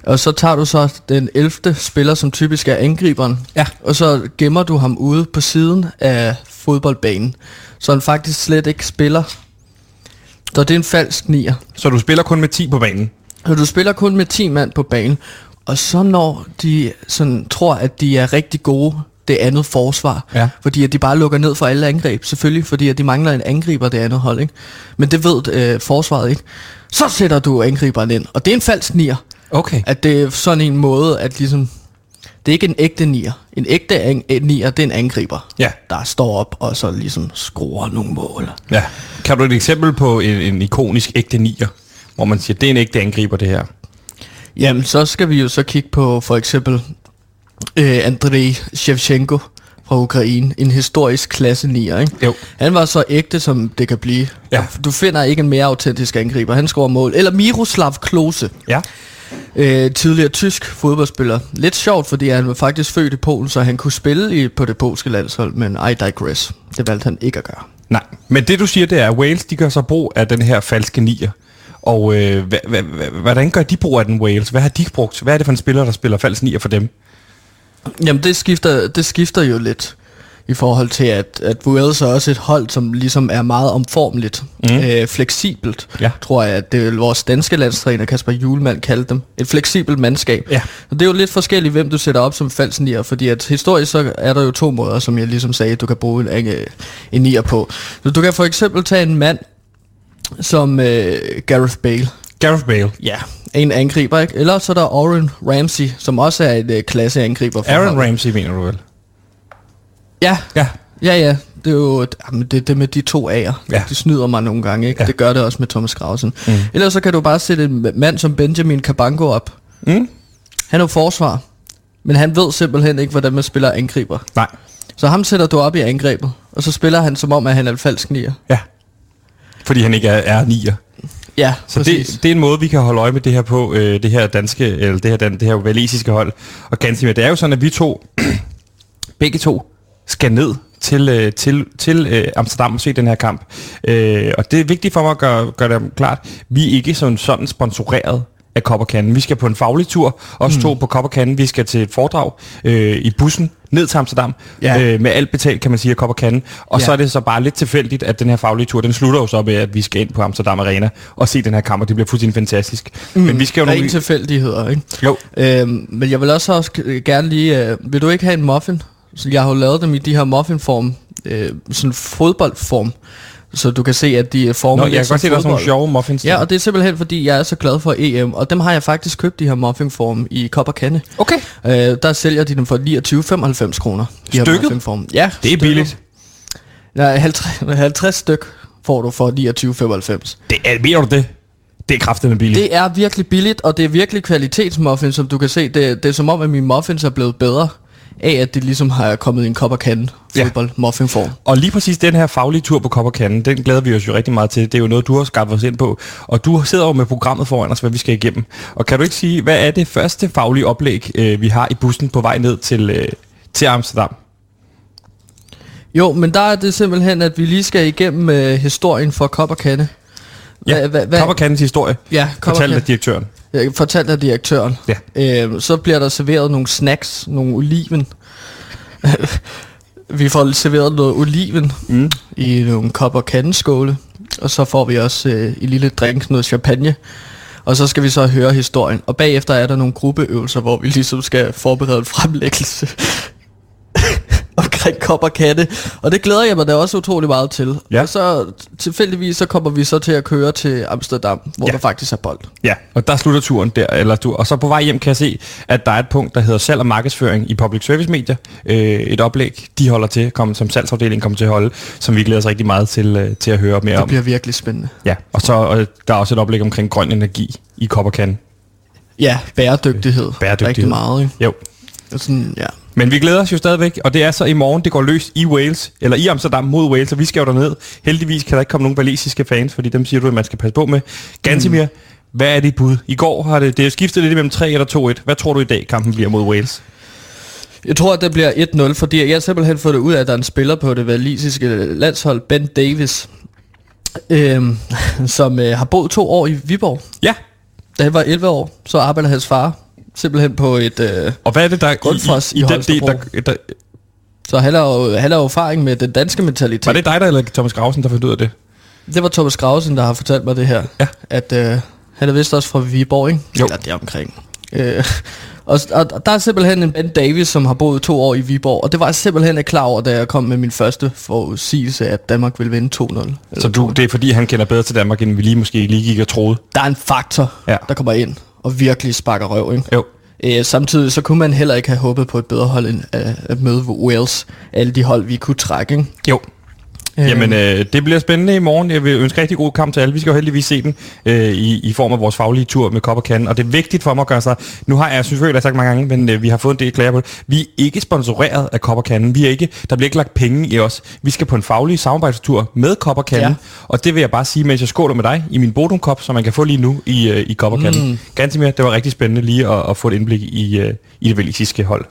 Og så tager du så den 11. spiller, som typisk er angriberen. Ja. Og så gemmer du ham ude på siden af fodboldbanen. Så han faktisk slet ikke spiller. Så det er en falsk nier. Så du spiller kun med 10 på banen? Så du spiller kun med 10 mand på banen. Og så når de sådan tror, at de er rigtig gode, det andet forsvar. Ja. Fordi at de bare lukker ned for alle angreb. Selvfølgelig, fordi at de mangler en angriber, det andet hold. Ikke? Men det ved øh, forsvaret ikke. Så sætter du angriberen ind. Og det er en falsk nier. Okay. At det er sådan en måde, at ligesom... Det er ikke en ægte nier. En ægte en nier, det er en angriber. Ja. Der står op og så ligesom skruer nogle mål. Ja. Kan du et eksempel på en, en ikonisk ægte nier, hvor man siger, det er en ægte angriber, det her? Jamen, så skal vi jo så kigge på for eksempel øh, Andrei Shevchenko fra Ukraine. En historisk klasse nier, ikke? Jo. Han var så ægte, som det kan blive. Ja. Du finder ikke en mere autentisk angriber. Han scorer mål. Eller Miroslav Klose. Ja. Øh, tidligere tysk fodboldspiller. Lidt sjovt, fordi han var faktisk født i Polen, så han kunne spille i, på det polske landshold, men I digress. Det valgte han ikke at gøre. Nej, men det du siger, det er, at Wales de gør så brug af den her falske nier. Og øh, hva, hva, hva, hvordan gør de brug af den Wales? Hvad har de brugt? Hvad er det for en spiller, der spiller falsk nier for dem? Jamen, det skifter, det skifter jo lidt i forhold til, at, at Wales er også et hold, som ligesom er meget omformeligt, mm. øh, fleksibelt, Ja. tror jeg, at det er vores danske landstræner, Kasper Julemand, kaldte dem. Et fleksibelt mandskab. Ja. Og det er jo lidt forskelligt, hvem du sætter op som falsk nier, fordi at historisk så er der jo to måder, som jeg ligesom sagde, du kan bruge en, en, en nier på. Så du kan for eksempel tage en mand som øh, Gareth Bale. Gareth Bale. Ja, en angriber, ikke? Eller så er der Oren Ramsey, som også er et øh, klasse angriber. for Aaron holdet. Ramsey, mener du vel? Ja, Ja. Ja, ja. Det er jo jamen, det, det med de to A'er. Ja. De snyder mig nogle gange, ikke? Ja. Det gør det også med Thomas Grausen. Mm. Ellers så kan du bare sætte en mand som Benjamin Cabango op. Mm? Han er jo forsvar. Men han ved simpelthen ikke, hvordan man spiller angriber. Nej. Så ham sætter du op i angrebet. Og så spiller han som om, at han er en falsk nier. Ja. Fordi han ikke er, er nier. Ja, Så præcis. det, det er en måde, vi kan holde øje med det her på, øh, det her danske, eller det her, dan, det her valisiske hold. Og ganske mere, det er jo sådan, at vi to, begge to, skal ned til, øh, til, til øh, Amsterdam og se den her kamp. Øh, og det er vigtigt for mig at gøre, gøre det klart, vi er ikke sådan, sådan sponsoreret Ja. øh, med alt betalt, kan man sige, af Kopperkanden. Og Ja. så er det så bare lidt tilfældigt, at den her faglige tur, den slutter jo så med, at vi skal ind på Amsterdam Arena og se den her kamp, og det bliver fuldstændig fantastisk. Mm. Men vi skal jo Rent nogle... tilfældigheder, ikke? Jo, Øhm, men jeg vil også, også gerne lige... Øh, vil du ikke have en muffin? Så jeg har jo lavet dem i de her muffinform, øh, sådan fodboldform, så du kan se, at de er formet Nå, jeg kan godt se, der er sådan nogle sjove muffins. Ja, der. og det er simpelthen fordi, jeg er så glad for EM, og dem har jeg faktisk købt, de her muffinform, i kop og kande. Okay. Øh, der sælger de dem for 29,95 kroner. Stykket? Ja, Det er billigt. Nej, 50, 50 styk får du for 29,95. Det er, mener du det? Det er kraftedeme billigt. Det er virkelig billigt, og det er virkelig kvalitetsmuffins, som du kan se. Det, det er som om, at mine muffins er blevet bedre af, at det ligesom har kommet i en kop og kande Ja. fodbold muffinform. Og lige præcis den her faglige tur på Kopperkanden, den glæder vi os jo rigtig meget til. Det er jo noget, du har skabt os ind på. Og du sidder jo med programmet foran os, hvad vi skal igennem. Og kan du ikke sige, hvad er det første faglige oplæg, øh, vi har i bussen på vej ned til, øh, til Amsterdam? Jo, men der er det simpelthen, at vi lige skal igennem øh, historien for kop og kande. Ja, Kopperkandens historie, Ja, kop og fortalt af kande. direktøren. Øh, Fortalt af direktøren. Ja. Øh, så bliver der serveret nogle snacks, nogle oliven. vi får serveret noget oliven Mm. i nogle kop og kandeskåle. Og så får vi også øh, i lille drink noget champagne. Og så skal vi så høre historien. Og bagefter er der nogle gruppeøvelser, hvor vi ligesom skal forberede en fremlæggelse omkring kop og katte. Og det glæder jeg mig da også utrolig meget til. Ja. Og så tilfældigvis så kommer vi så til at køre til Amsterdam, hvor Ja. der faktisk er bold. Ja, og der slutter turen der. Eller du, og så på vej hjem kan jeg se, at der er et punkt, der hedder salg og markedsføring i public service medier. Øh, et oplæg, de holder til, kom, som salgsafdelingen kommer til at holde, som vi glæder os rigtig meget til, øh, til at høre mere Det om. bliver virkelig spændende. Ja, og så øh, der er også et oplæg omkring grøn energi i Kopperkanden. Ja, bæredygtighed. Bæredygtighed. Rigtig meget, ikke? Jo. Sådan, ja. Men vi glæder os jo stadigvæk, og det er så i morgen, det går løs i Wales, eller i Amsterdam mod Wales, og vi skal jo derned. Heldigvis kan der ikke komme nogen walesiske fans, fordi dem siger du, at man skal passe på med. Gansimir, mm. hvad er dit bud? I går har det, det er skiftet lidt mellem 3 eller 2-1. Hvad tror du i dag, kampen bliver mod Wales? Jeg tror, at det bliver 1-0, fordi jeg har simpelthen fået det ud af, at der er en spiller på det valisiske landshold, Ben Davis, øhm, som øh, har boet to år i Viborg. Ja, Da han var 11 år, så arbejder hans far simpelthen på et... Øh, og hvad er det, der Grundfos i den del, der, der, så han har, jo, han har jo erfaring med den danske mentalitet. Var det dig, der eller Thomas Grausen, der fandt ud af det? Det var Thomas Grausen, der har fortalt mig det her. Ja. At øh, han er vist også fra Viborg, ikke? Jo. Eller deromkring. Øh, og, og, der er simpelthen en Ben Davis, som har boet to år i Viborg. Og det var jeg simpelthen ikke klar over, da jeg kom med min første forudsigelse, at Danmark ville vinde 2-0. Eller Så du, det er fordi, han kender bedre til Danmark, end vi lige måske lige gik og troede. Der er en faktor, Ja. der kommer ind og virkelig sparker røv, ikke? Jo. Øh, samtidig så kunne man heller ikke have håbet på et bedre hold end at, at møde Wales. Alle de hold, vi kunne trække, ikke? Jo. Jamen, øh, det bliver spændende i morgen. Jeg vil ønske rigtig god kamp til alle. Vi skal jo heldigvis se den øh, i, i form af vores faglige tur med kop og kande. Og det er vigtigt for mig at gøre sig... Nu har jeg, jeg synes jeg har sagt mange gange, men øh, vi har fået en del klager på det. Vi er ikke sponsoreret af kop og kanden. Vi er ikke, der bliver ikke lagt penge i os. Vi skal på en faglig samarbejdstur med kop og kanden. Ja. Og det vil jeg bare sige, mens jeg skåler med dig i min Bodum Kop, som man kan få lige nu i, øh, i kop og kanden. Mm. Ganske mere, det var rigtig spændende lige at, at få et indblik i, øh, i det valisiske hold.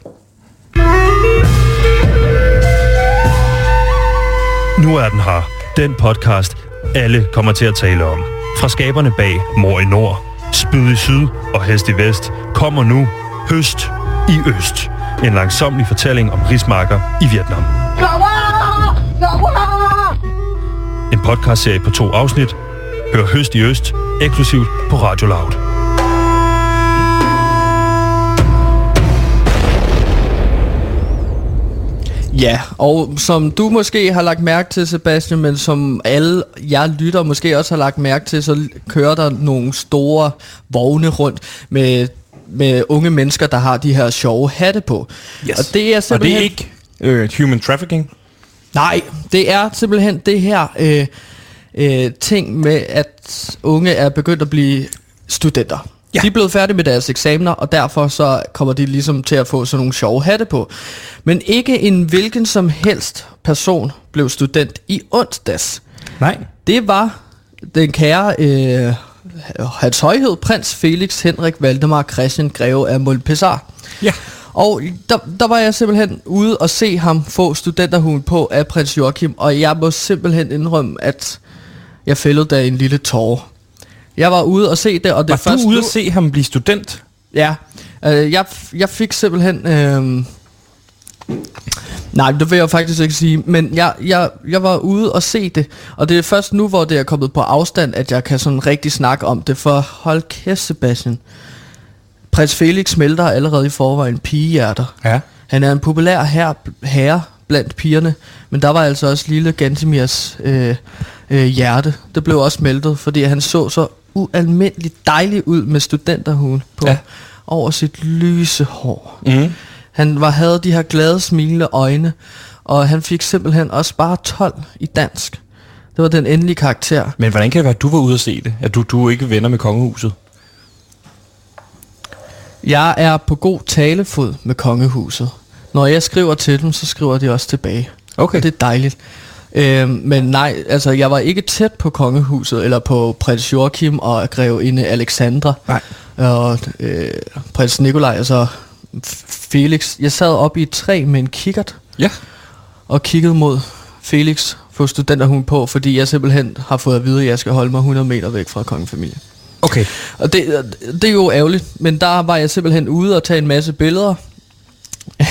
Nu er den her. Den podcast, alle kommer til at tale om. Fra skaberne bag Mor i Nord, Spyd i Syd og Hest i Vest, kommer nu Høst i Øst. En langsomlig fortælling om rismarker i Vietnam. En podcastserie på to afsnit. Hør Høst i Øst, eksklusivt på Radio Loud. Ja, og som du måske har lagt mærke til, Sebastian, men som alle jer lytter måske også har lagt mærke til, så kører der nogle store vogne rundt med, med unge mennesker, der har de her sjove hatte på. Yes. Og det er Og det simpelthen... er ikke øh, human trafficking. Nej, det er simpelthen det her øh, øh, ting med, at unge er begyndt at blive studenter. Ja. De er blevet færdige med deres eksamener, og derfor så kommer de ligesom til at få sådan nogle sjove hatte på. Men ikke en hvilken som helst person blev student i onsdags. Nej. Det var den kære øh, hans højhed, prins Felix Henrik Valdemar Christian Greve af Montpessar. Ja. Og der, der var jeg simpelthen ude og se ham få studenterhuen på af prins Joachim, og jeg må simpelthen indrømme, at jeg fældede da en lille tårer. Jeg var ude og se det, og det Var først du ude nu, at se ham blive student? Ja, øh, jeg, jeg fik simpelthen... Øh, nej, det vil jeg faktisk ikke sige, men jeg, jeg, jeg var ude og se det, og det er først nu, hvor det er kommet på afstand, at jeg kan sådan rigtig snakke om det, for hold kæft, Sebastian. Prins Felix smelter allerede i forvejen pigehjerter. Ja. Han er en populær herre, herre blandt pigerne, men der var altså også lille Gantemirs øh, øh, hjerte. Det blev også smeltet, fordi han så så ualmindeligt dejlig ud med studenterhuen på Ja. over sit lyse hår. Mm. Han var, havde de her glade, smilende øjne, og han fik simpelthen også bare 12 i dansk. Det var den endelige karakter. Men hvordan kan det være, at du var ude at se det? At du, du ikke venner med kongehuset? Jeg er på god talefod med kongehuset. Når jeg skriver til dem, så skriver de også tilbage. Okay. Og det er dejligt. Øh, men nej, altså jeg var ikke tæt på kongehuset, eller på prins Joachim og grevinde Alexandra. Nej. Og øh, prins Nikolaj, altså F- Felix. Jeg sad oppe i et træ med en kikkert, Ja. og kiggede mod Felix få studenterhuen på, fordi jeg simpelthen har fået at vide, at jeg skal holde mig 100 meter væk fra kongefamilien. Okay. Og det, det er jo ærgerligt, men der var jeg simpelthen ude og tage en masse billeder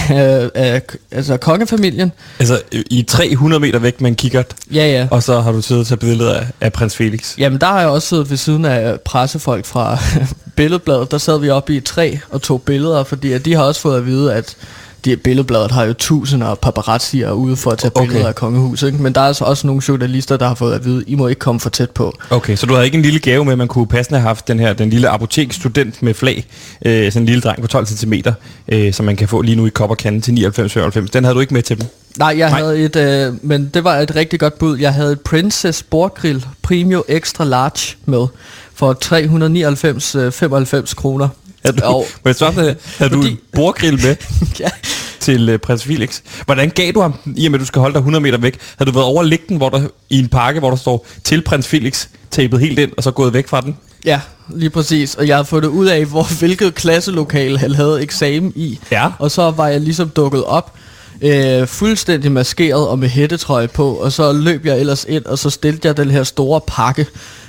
af, af altså kongefamilien. Altså i 300 meter væk med en kikkert, Ja, ja. og så har du siddet og taget billeder af, af prins Felix. Jamen, der har jeg også siddet ved siden af pressefolk fra Billedbladet. Der sad vi oppe i et træ og tog billeder, fordi at de har også fået at vide, at de Billedbladet har jo tusinder af paparazzier ude for at tage Okay. billeder af kongehuset. Ikke? Men der er altså også nogle journalister, der har fået at vide, I må ikke komme for tæt på. Okay, så du havde ikke en lille gave med, at man kunne passende have haft den her, den lille apotekstudent med flag, øh, sådan en lille dreng på 12 cm, øh, som man kan få lige nu i kop og kande til 99,95. Den havde du ikke med til dem? Nej, jeg Nej. Havde et, øh, men det var et rigtig godt bud. Jeg havde et Princess Bordgrill Premium Extra Large med for 399 øh, 95 kroner. Havde du, Og- må jeg havde du en bordgrill med ja. Til øh, prins Felix? Hvordan gav du ham, i og med at du skal holde dig 100 meter væk, havde du været over den hvor der, i en pakke, hvor der står til prins Felix, tapet helt ind, og så gået væk fra den? Ja, lige præcis. Og jeg har fundet ud af, hvor, hvilket klasselokale han havde eksamen i. Ja. Og så var jeg ligesom dukket op, øh, fuldstændig maskeret og med hættetrøje på. Og så løb jeg ellers ind, og så stillede jeg den her store pakke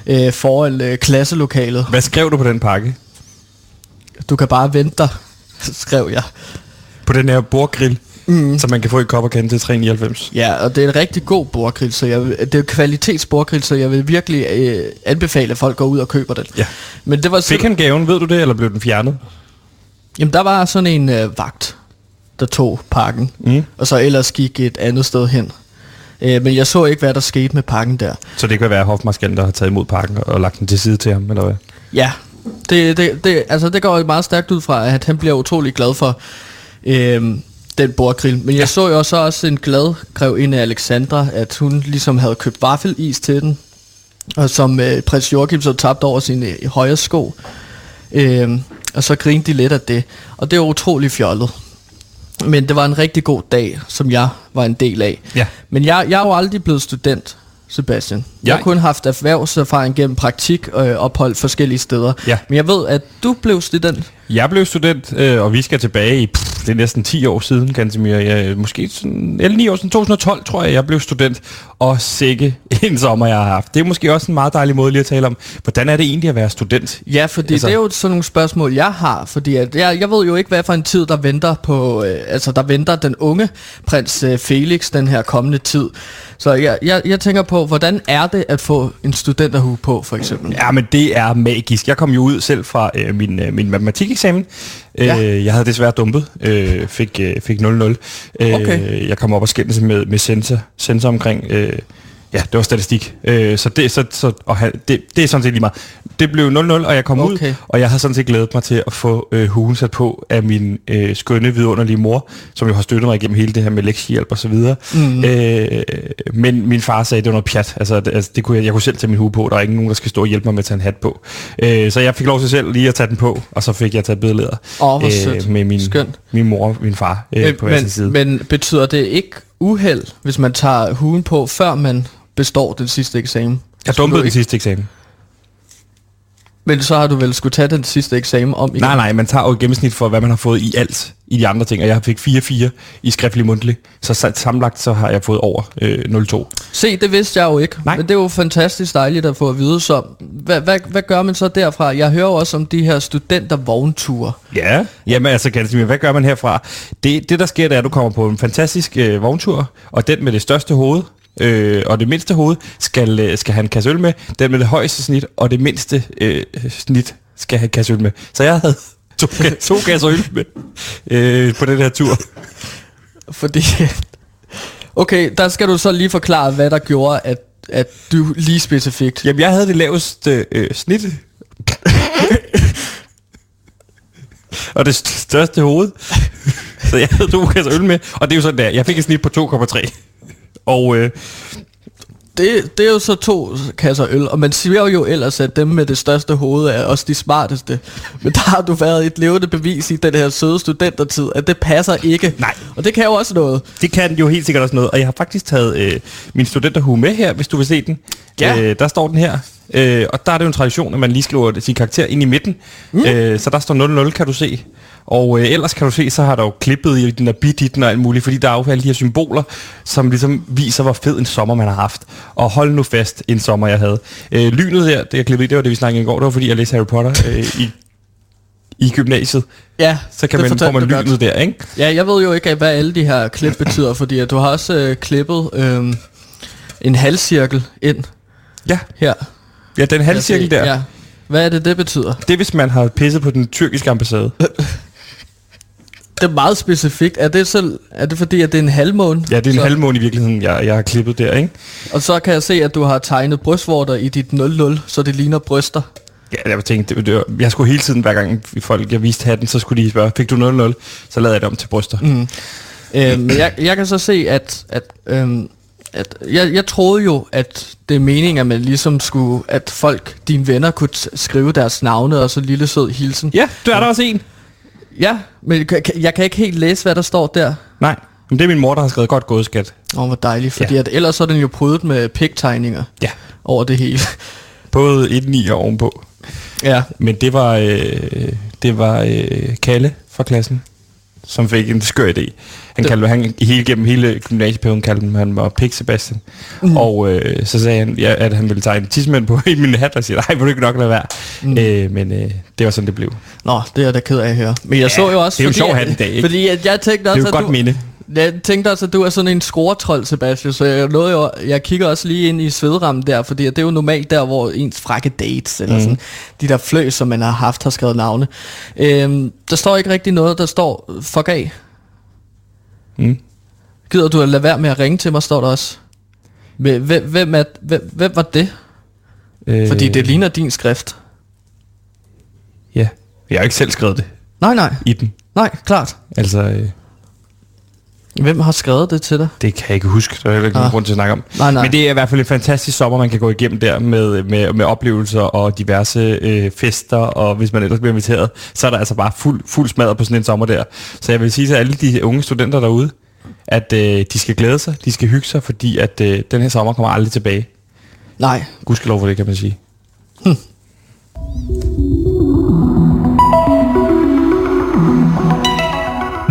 øh, foran øh, klasselokalet. Hvad skrev du på den pakke? Du kan bare vente dig, skrev jeg. På den her bordgrill, mm. som man kan få i kande til 399. Ja, og det er en rigtig god bordgrill, så jeg, det er kvalitetsbordgrill, så jeg vil virkelig øh, anbefale, at folk går ud og køber den. Ja. Men det var Fik han gaven, ved du det, eller blev den fjernet? Jamen, der var sådan en øh, vagt, der tog pakken, Mm. og så ellers gik et andet sted hen. Øh, men jeg så ikke, hvad der skete med pakken der. Så det kan være hofmarskallen, der har taget imod pakken og, og lagt den til side til ham, eller hvad? Ja, det, det, det, altså, det går jo meget stærkt ud fra, at han bliver utrolig glad for øh, den bordgrill. Men jeg ja. så jo så også en glad grev ind af Alexandra, at hun ligesom havde købt vaffelis til den, og som øh, prins Joachim så tabte over sine øh, højre sko. Øh, og så grinte de lidt af det. Og det var utrolig fjollet. Men det var en rigtig god dag, som jeg var en del af. Ja. Men jeg, jeg er jo aldrig blevet student, Sebastian. Jeg har kun haft erhvervserfaring gennem praktik og øh, ophold forskellige steder. Ja. Men jeg ved, at du blev student. Jeg blev student, øh, og vi skal tilbage i, pff, det er næsten 10 år siden, Gantemir. Jeg, måske sådan, eller 9 år siden, 2012 tror jeg, jeg blev student. Og sikke en sommer, jeg har haft. Det er måske også en meget dejlig måde lige at tale om, hvordan er det egentlig at være student? Ja, fordi altså, det er jo sådan nogle spørgsmål, jeg har. Fordi at jeg, jeg ved jo ikke, hvad for en tid, der venter på... Øh, altså, der venter den unge prins øh, Felix den her kommende tid. Så jeg, jeg, jeg tænker på, hvordan er det at få en studenterhue på, for eksempel? Ja, men det er magisk. Jeg kom jo ud selv fra øh, min, øh, min matematikeksamen. Øh, Ja. Jeg havde desværre dumpet. Øh, fik, øh, fik 0-0. Øh, Okay. Jeg kom op og skændes med, med sensor, sensor omkring... Øh, ja, det var statistik. Øh, så det, så, så, og han, det, det er sådan set lige meget. Det blev 0-0, og jeg kom ud, Okay. og jeg har sådan set glædet mig til at få øh, huen sat på af min øh, skønne, vidunderlige mor, som jo har støttet mig igennem hele det her med lektiehjælp og så videre. Mm. Øh, men min far sagde, at det var noget pjat. Altså, det, altså det kunne jeg, jeg kunne selv tage min hue på. Der er ikke nogen, der skal stå og hjælpe mig med at tage en hat på. Øh, så jeg fik lov til selv lige at tage den på, og så fik jeg taget billeder hvor sødt. med min, Skønt. min mor og min far øh, på hver sin side. men, men betyder det ikke uheld, hvis man tager huen på, før man består den sidste eksamen? jeg dumpede du den sidste eksamen. Men så har du vel skulle tage den sidste eksamen om igen? Nej, nej, man tager jo et gennemsnit for, hvad man har fået i alt i de andre ting, og jeg fik 4-4 i skriftlig mundtlig, så sa- sammenlagt så har jeg fået over øh, 0-2. Se, det vidste jeg jo ikke. Nej. Men det er jo fantastisk dejligt at få at vide. Så hvad, hvad, hvad gør man så derfra? Jeg hører også om de her studentervognture. Ja, jamen altså Gansimir, hvad gør man herfra? Det, det der sker, det er, at du kommer på en fantastisk øh, vogntur, og den med det største hoved, øh, og det mindste hoved, skal, øh, skal have en kasse øl med. Den med det højeste snit, og det mindste øh, snit, skal have en kasse øl med. Så jeg havde to, to kasser øl med øh, på den her tur. Fordi... Okay, der skal du så lige forklare, hvad der gjorde, at, at du lige specifikt... Jamen, jeg havde det laveste øh, snit. og det st- største hoved. Så jeg havde to kasser øl med, og det er jo sådan der. Jeg fik et snit på 2,3. Og øh, Det, det er jo så to kasser øl, og man siger jo ellers, at dem med det største hoved er også de smarteste. Men der har du været et levende bevis i den her søde studentertid, at det passer ikke. Nej. Og det kan jo også noget. det kan jo helt sikkert også noget. Og jeg har faktisk taget øh, min studenterhue med her, hvis du vil se den. Ja. Øh, der står den her. Øh, og der er det jo en tradition, at man lige skriver sin karakter ind i midten. Mm. Øh, så der står 0-0, kan du se. Og øh, ellers kan du se, så har der jo klippet i den der biditten og alt muligt, fordi der er jo alle de her symboler, som ligesom viser, hvor fed en sommer man har haft. Og hold nu fast, en sommer jeg havde. Øh, lynet der, det jeg klippede i, det var det, vi snakkede i går, det var fordi, jeg læste Harry Potter øh, i, i gymnasiet. Ja, Så kan man, får man du godt. lynet der, ikke? Ja, jeg ved jo ikke, hvad alle de her klip betyder, fordi at du har også øh, klippet øh, en halvcirkel ind Ja, her. ja den halvcirkel der. Ja. Hvad er det, det betyder? Det er, hvis man har pisset på den tyrkiske ambassade. Det er meget specifikt. Er det, selv, er det fordi, at det er en halvmåne? Ja, det er en så, halvmåne i virkeligheden, jeg, jeg har klippet der, ikke? Og så kan jeg se, at du har tegnet brystvorter i dit 0-0, så det ligner bryster. Ja, jeg tænkte, det, det var, jeg skulle hele tiden, hver gang folk, jeg viste hatten, så skulle de spørge, fik du 0-0? Så lavede jeg det om til bryster. Mm. Øh, men jeg, jeg kan så se, at, at, øhm, at jeg, jeg troede jo, at det er meningen, at man ligesom skulle, at folk, dine venner, kunne t- skrive deres navne og så lille sød hilsen. Ja, du er der også en. Ja, men jeg kan- jeg kan ikke helt læse, hvad der står der. Nej, men det er min mor, der har skrevet godt gået, skat. Åh, oh, hvor dejligt, fordi Ja. at ellers så er den jo prydet med pigtegninger Ja. over det hele. Både et 9 og ovenpå. ja. Men det var, øh, det var øh, Kalle fra klassen, som fik en skør idé. Han kaldte han hele gennem hele gymnasieperioden kaldte han, han var Pig Sebastian. Mm. Og øh, så sagde han, ja, at han ville tegne tidsmænd på i min hat, og siger, nej, vil du ikke nok lade være. Mm. Øh, men øh, det var sådan, det blev. Nå, det er jeg da ked af at høre. Men jeg så jo også, det er jo fordi, sjov at- hat i dag, ikke? Fordi at jeg tænkte Det er også, jo godt du, minde. Jeg tænkte også, at du er sådan en scoretrold, Sebastian, så jeg, nåede jo, jeg kigger også lige ind i svedrammen der, fordi det er jo normalt der, hvor ens frække dates, eller Mhm. sådan, de der fløs, som man har haft, har skrevet navne. Øhm, der står ikke rigtig noget, der står, fuck af. Mm. Gider du at lade være med at ringe til mig, står der også. Hvem, hvem, er, hvem, hvem var det? Øh, Fordi det ligner din skrift. Ja, jeg har ikke selv skrevet det Nej, nej, i den. nej, klart. Altså, øh, Hvem har skrevet det til dig? det kan jeg ikke huske, så er heller ikke nogen Ah. grund til at snakke om. Nej, nej. Men det er i hvert fald en fantastisk sommer, man kan gå igennem der med, med, med oplevelser og diverse øh, fester, og hvis man ellers bliver inviteret, så er der altså bare fuld, fuld smadret på sådan en sommer der. Så jeg vil sige til alle de unge studenter derude, at øh, de skal glæde sig, de skal hygge sig, fordi at øh, den her sommer kommer aldrig tilbage. Nej, Gudskelov for det, kan man sige.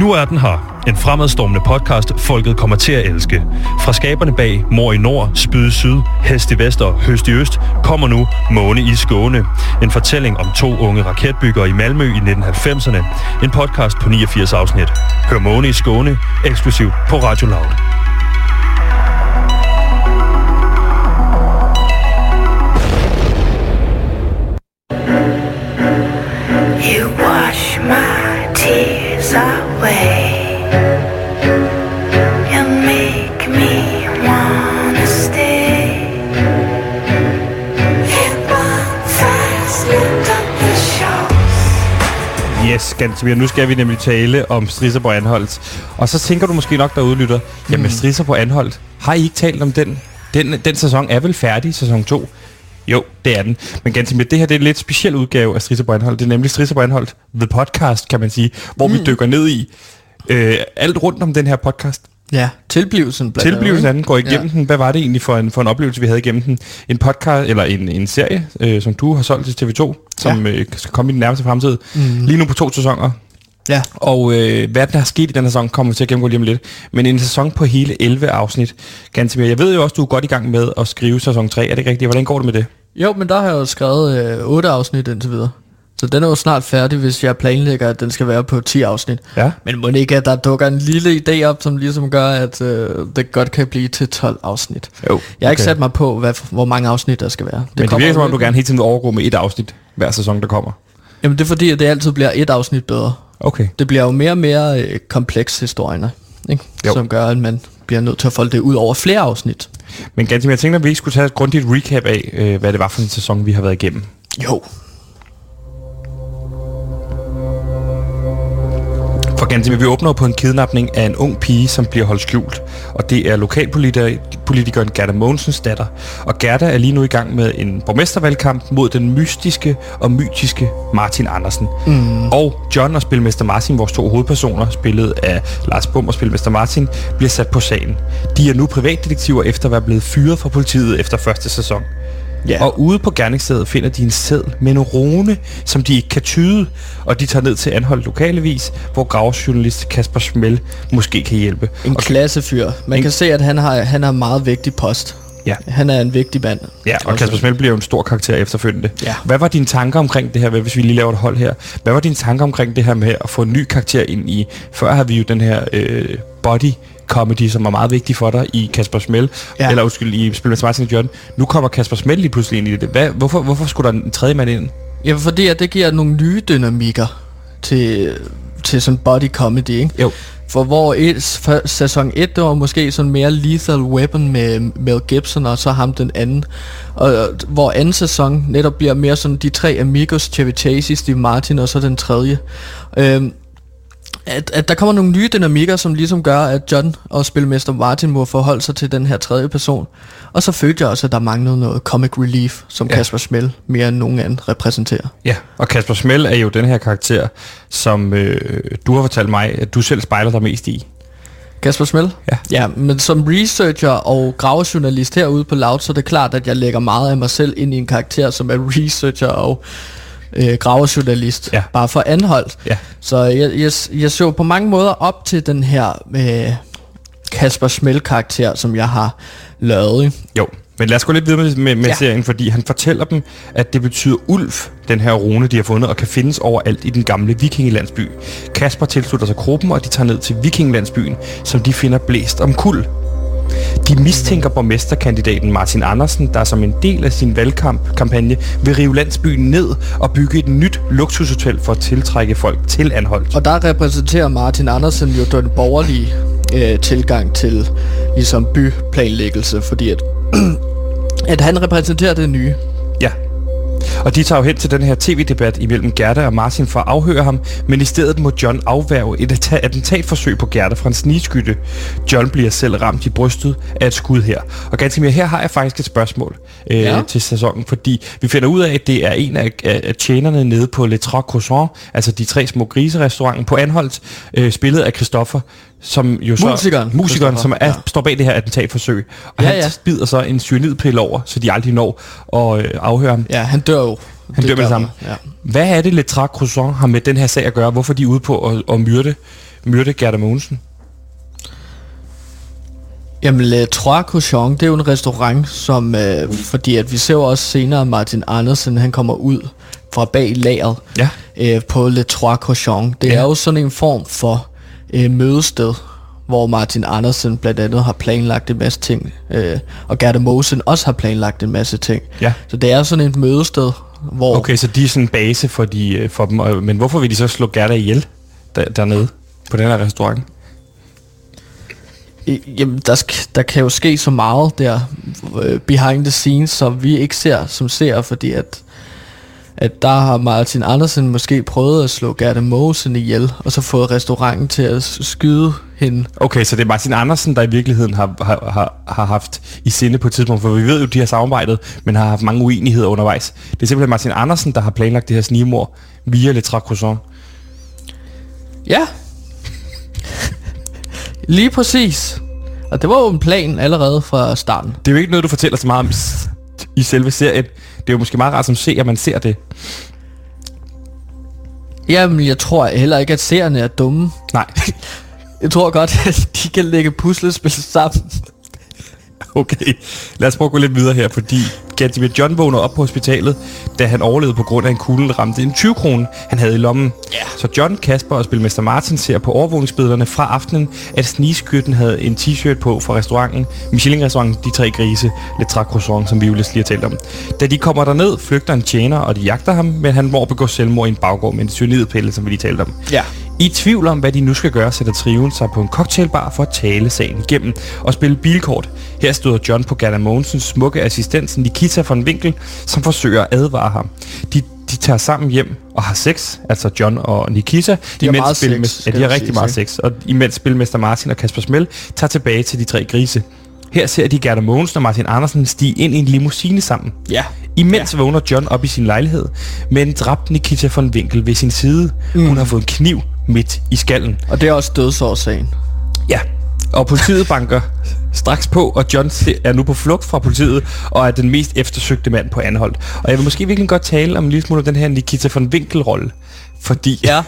Nu er den her. En fremadstormende podcast, folket kommer til at elske. Fra skaberne bag Mor i Nord, Spyd i Syd, Hest i Vest og Høst i Øst, kommer nu Måne i Skåne. En fortælling om to unge raketbyggere i Malmø i 1990'erne. En podcast på 89 afsnit. Hør Måne i Skåne, eksklusivt på Radio Loud. You wash my tears off. Yes, Gansomir, nu skal vi nemlig tale om Strisser på Anholdt. Og så tænker du måske nok derude, lytter, jamen mm. Strisser på Anholdt, har I ikke talt om den? den? Den sæson er vel færdig, sæson 2? Jo, det er den. Men Gansomir, det her det er en lidt speciel udgave af Strisser på Anholdt. Det er nemlig Strisser på Anholdt, The Podcast, kan man sige, hvor mm. vi dykker ned i øh, alt rundt om den her podcast. ja, tilblivelsen blandt Tilblivelsen af den går igennem Ja. den. Hvad var det egentlig for en, for en oplevelse, vi havde igennem den? En podcast, eller en, en serie, øh, som du har solgt til TV2, som ja. øh, skal komme i den nærmeste fremtid. Mm. Lige nu på to sæsoner. Ja. Og øh, hvad der er sket i den her sæson, kommer vi til at gennemgå lige om lidt. Men en sæson på hele 11 afsnit. Ganske mere. Jeg ved jo også, du er godt i gang med at skrive sæson 3. Er det rigtigt? Hvordan går det med det? Jo, men der har jeg jo skrevet øh, 8 afsnit indtil videre. Så den er jo snart færdig, hvis jeg planlægger, at den skal være på 10 afsnit. Ja. Men må det ikke, at der dukker en lille idé op, som ligesom gør, at øh, det godt kan blive til 12 afsnit. Jo. Jeg har ikke sat mig på, hvad, hvor mange afsnit der skal være. Det Men det virker som om, du gerne hele tiden vil overgå med et afsnit hver sæson, der kommer. Jamen det er fordi, at det altid bliver et afsnit bedre. Okay. Det bliver jo mere og mere øh, kompleks historierne, ikke? Jo. som gør, at man bliver nødt til at folde det ud over flere afsnit. Men ganske mere, jeg tænkte, at vi ikke skulle tage et grundigt recap af, øh, hvad det var for en sæson, vi har været igennem. Jo. For ganske vi åbner på en kidnapning af en ung pige, som bliver holdt skjult. Og det er lokalpolitikeren Gerda Mogensens datter. Og Gerda er lige nu i gang med en borgmestervalgkamp mod den mystiske og mytiske Martin Andersen. Mm. Og John og spilmester Martin, vores to hovedpersoner, spillet af Lars Bum og spilmester Martin, bliver sat på sagen. De er nu privatdetektiver efter at være blevet fyret fra politiet efter første sæson. Ja. Og ude på gerningsstedet finder de en seddel med en rune, som de ikke kan tyde, og de tager ned til anholdt lokalevis, hvor gravjournalist Kasper Schmel måske kan hjælpe. En og, klassefyr. Man En- kan se, at han har, han har meget vigtig post. ja, Han er en vigtig mand. ja, og Kasper Schmel bliver jo en stor karakter efterfølgende. Ja. Hvad var dine tanker omkring det her, hvis vi lige laver et hold her? Hvad var dine tanker omkring det her med at få en ny karakter ind i? Før har vi jo den her øh, body comedy, som er meget vigtig for dig i Kasper Schmel, ja. Eller undskyld, i Spil med Martin John. Nu kommer Kasper Schmel lige pludselig ind i det. Hvad, hvorfor, hvorfor skulle der en tredje mand ind? Ja, fordi at det giver nogle nye dynamikker til, til sådan body comedy, ikke? Jo. For hvor et, for sæson 1, det var måske sådan mere Lethal Weapon med Mel Gibson, og så ham den anden. Og hvor anden sæson netop bliver mere sådan de tre amigos, Chevy Chase, Steve Martin, og så den tredje. Øhm, at, at der kommer nogle nye dynamikker, som ligesom gør, at John og spilmester Martin må forholde sig til den her tredje person. Og så følte jeg også, at der manglede noget comic relief, som Ja. Kasper Schmel mere end nogen anden repræsenterer. Ja, og Kasper Schmel er jo den her karakter, som øh, du har fortalt mig, at du selv spejler dig mest i. Kasper Smell? Ja. Ja, men som researcher og gravejournalist herude på Loud, så er det klart, at jeg lægger meget af mig selv ind i en karakter, som er researcher og øh, gravejournalist. Ja. Bare for anholdt. Ja. Så jeg, jeg, jeg så på mange måder op til den her øh, Kasper Smell-karakter, som jeg har lavet. Jo, men lad os gå lidt videre med, med, med. Ja. serien, fordi han fortæller dem, at det betyder ulv, den her rune, de har fundet, og kan findes overalt i den gamle vikingelandsby. Kasper tilslutter sig gruppen, og de tager ned til vikingelandsbyen, som de finder blæst om kul. De mistænker borgmesterkandidaten Martin Andersen, der som en del af sin valgkampagne vil rive landsbyen ned og bygge et nyt luksushotel for at tiltrække folk til Anholdt. Og der repræsenterer Martin Andersen jo den borgerlige øh, tilgang til ligesom byplanlæggelse, fordi at, at han repræsenterer det nye. Og de tager jo hen til den her tv-debat imellem Gerda og Martin for at afhøre ham, men i stedet må John afværge et attentatforsøg på Gerda fra en snigskytte. John bliver selv ramt i brystet af et skud her. Og ganske mere, her har jeg faktisk et spørgsmål øh, ja. Til sæsonen, fordi vi finder ud af, at det er en af, af, af tjenerne nede på Le Trois Croissants, altså de tre små griserestauranten på Anholdt, øh, spillet af Christoffer, som jo så... Musikeren, Musikeren, som er, ja. står bag det her attentatforsøg. Og Ja, han ja. spider så en cyanidpille over, så de aldrig når at øh, afhøre ham. Ja, han dør jo. Han dør med det samme. Ja. Hvad er det, Le Trois Croissants har med den her sag at gøre? Hvorfor er de ude på at, at myrde, myrde Gerda Mogensen? Jamen, Le Trois Cochons, det er jo en restaurant, som, øh, fordi at vi ser jo også senere Martin Andersen, han kommer ud fra bag lageret Ja. øh, på Le Trois Cochons. Det ja. er jo sådan en form for øh, mødested, hvor Martin Andersen blandt andet har planlagt en masse ting, øh, og Gerda Mosen også har planlagt en masse ting. Ja. Så det er sådan et mødested, hvor... Okay, så de er sådan en base for, de, øh, for dem. Men hvorfor vil de så slå Gerda ihjel der, dernede på den her restaurant? Jamen, der, sk- der kan jo ske så meget der øh, behind the scenes, som vi ikke ser som ser, fordi at, at der har Martin Andersen måske prøvet at slå Gerda Mosen ihjel, og så fået restauranten til at skyde hende. Okay, så det er Martin Andersen, der i virkeligheden har, har, har, har haft i sinde på et tidspunkt, for vi ved jo, de har samarbejdet, men har haft mange uenigheder undervejs. Det er simpelthen Martin Andersen, der har planlagt det her snigmord via Le Trois Croissants. Ja. Lige præcis. Og det var jo en plan allerede fra starten. Det er jo ikke noget, du fortæller så meget om i selve serien. Det er jo måske meget rart som se, at man ser det. Jamen, jeg tror heller ikke, at seerne er dumme. Nej. Jeg tror godt, at de kan lægge puslespil sammen. Okay, lad os prøve at gå lidt videre her, fordi Gatsby John vågner op på hospitalet, da han overlevede på grund af en kugle, der ramte en 20 krone, han havde i lommen. Ja. Så John, Kasper og Spilmester Martin ser på overvågningsbillederne fra aftenen, at snigskytten havde en t-shirt på fra restauranten, Michelin-restauranten De Tre Grise, Le Trac Croissant, som vi jo lige har talt om. Da de kommer derned, flygter en tjener, og de jagter ham, men han må begå selvmord i en baggård med en cyanidpille, som vi lige talte om. Ja. I tvivl om, hvad de nu skal gøre, sætter triven sig på en cocktailbar for at tale sagen igennem og spille bilkort. Her støder John på Gerda Mogensens smukke assistent Nikita von Winkel, som forsøger at advare ham. De, de tager sammen hjem og har sex, altså John og Nikita. De har meget sex, Ja, de har rigtig siges, meget sex. Og imens spilmester Martin og Kasper Smell tager tilbage til de tre grise. Her ser de Gerda Mogensen og Martin Andersen stige ind i en limousine sammen. Ja. Imens ja. vågner John op i sin lejlighed med en dræbt Nikita von Winkel ved sin side. Mm. Hun har fået en kniv midt i skallen. Og det er også dødsårsagen. Ja, og politiet banker straks på, og John er nu på flugt fra politiet, og er den mest eftersøgte mand på anholdt. Og jeg vil måske virkelig godt tale om en lille smule om den her Nikita von Winkel-rolle. Fordi, Ja.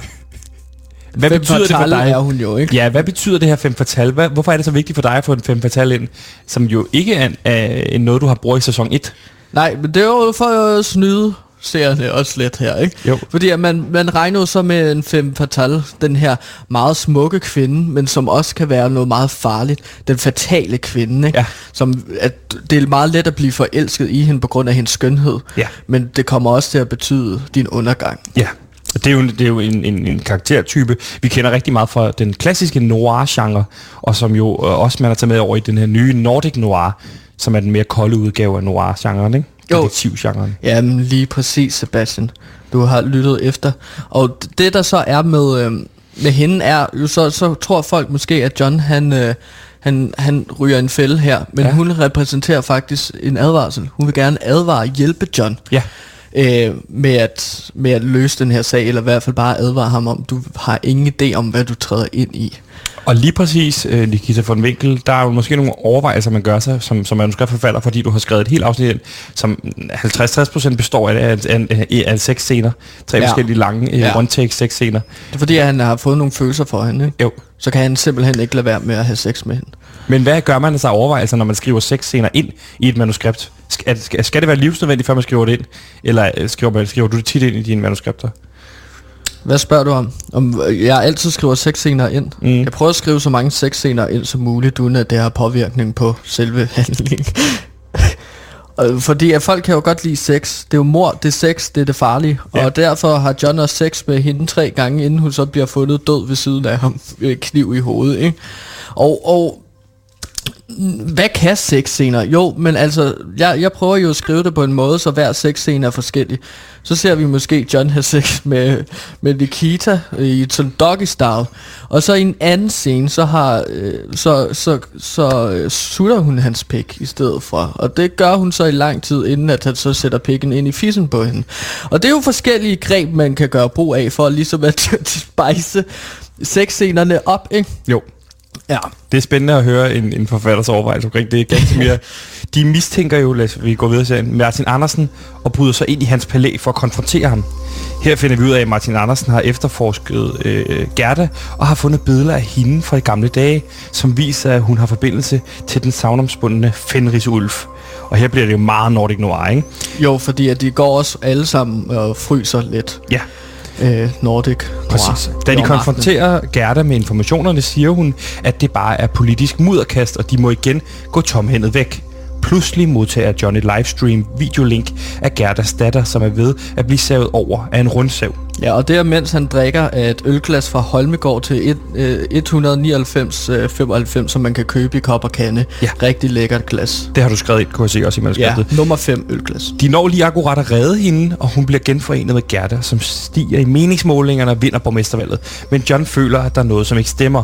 hvad Fem betyder det for dig? er hun jo, ikke? Ja, hvad betyder det her fem fatal? Hvad, hvorfor er det så vigtigt for dig at få en fem fatal ind, som jo ikke er, er, er noget, du har brugt i sæson 1? Nej, men det er jo for at snyde seerne også lidt her, ikke? Jo. Fordi at man, man regner jo så med en femme fatale, den her meget smukke kvinde, men som også kan være noget meget farligt. Den fatale kvinde, ikke? Ja. Som, at det er meget let at blive forelsket i hende på grund af hendes skønhed. Ja. Men det kommer også til at betyde din undergang. Ja, det er jo, det er jo en, en, en karaktertype, vi kender rigtig meget fra den klassiske noir-genre, og som jo øh, også man har taget med over i den her nye Nordic Noir, som er den mere kolde udgave af noir-genren, ikke? Detektivgenren. Jamen lige præcis, Sebastian. Du har lyttet efter. Og det der så er med, øh, med hende er, jo så, så tror folk måske, at John han, øh, han, han ryger en fælde her. Men Ja. ja. hun repræsenterer faktisk en advarsel. Hun vil gerne advare og hjælpe John. Ja, Øh, med, at, med at løse den her sag, eller i hvert fald bare advare ham om, du har ingen idé om, hvad du træder ind i. og lige præcis, øh, Nikita von Winkel, der er jo måske nogle overvejelser, man gør sig som, som manuskriptforfatter, fordi du har skrevet et helt afsnit ind, som 50-60% består af, af, af, af, af seks scener. Tre ja. Forskellige lange øh, Ja. one-take seks scener. Det er fordi, at han har fået nogle følelser for hende. Ikke? Jo. Så kan han simpelthen ikke lade være med at have sex med hende. Men hvad gør man så af overvejelser, når man skriver seks scener ind i et manuskript? Skal, skal, det være livsnødvendigt, før man skriver det ind? Eller øh, skriver, man, skriver du det tit ind i dine manuskripter? Hvad spørger du om? om øh, jeg altid skriver seks scener ind. Mm. Jeg prøver at skrive så mange seks scener ind som muligt, uden at det har påvirkning på selve handlingen. Fordi at folk kan jo godt lide sex. Det er jo mor, det er sex, det er det farlige. Ja. Og derfor har John også sex med hende tre gange, inden hun så bliver fundet død ved siden af ham. Kniv i hovedet, ikke? Og, og hvad kan sexscener? Jo, men altså, jeg, jeg prøver jo at skrive det på en måde, så hver sexscene er forskellig. Så ser vi måske John have sex med, med Nikita i sådan doggy style. Og så i en anden scene, så har øh, så, så, så øh, sutter hun hans pik i stedet for. Og det gør hun så i lang tid, inden at han så sætter pikken ind i fissen på hende. Og det er jo forskellige greb, man kan gøre brug af, for ligesom at spice sexscenerne op, ikke? Jo. Ja. Det er spændende at høre en, en forfatters overvejelse omkring det. Er ganske mere. De mistænker jo, lad os vi går videre til Martin Andersen, og bryder sig ind i hans palæ for at konfrontere ham. Her finder vi ud af, at Martin Andersen har efterforsket øh, Gerda, og har fundet billeder af hende fra de gamle dage, som viser, at hun har forbindelse til den savnomspundne Fenris Ulf. Og her bliver det jo meget Nordic Noir, ikke? Jo, fordi at de går også alle sammen og fryser lidt. Ja, Øh, Nordic. Præcis. Da de konfronterer Gerda med informationerne, siger hun, at det bare er politisk mudderkast, og de må igen gå tomhændet væk. Pludselig modtager John et livestream videolink af Gerdas datter, som er ved at blive savet over af en rundsav. Ja, og det er mens han drikker et ølglas fra Holmegård til et, øh, 199,95, som man kan købe i kop og kande. Ja. Rigtig lækkert glas. Det har du skrevet ind, kunne jeg se også i Ja, manuskriptet. nummer 5 ølglas. De når lige akkurat at redde hende, og hun bliver genforenet med Gerda, som stiger i meningsmålingerne og vinder borgmestervalget. Men John føler, at der er noget, som ikke stemmer.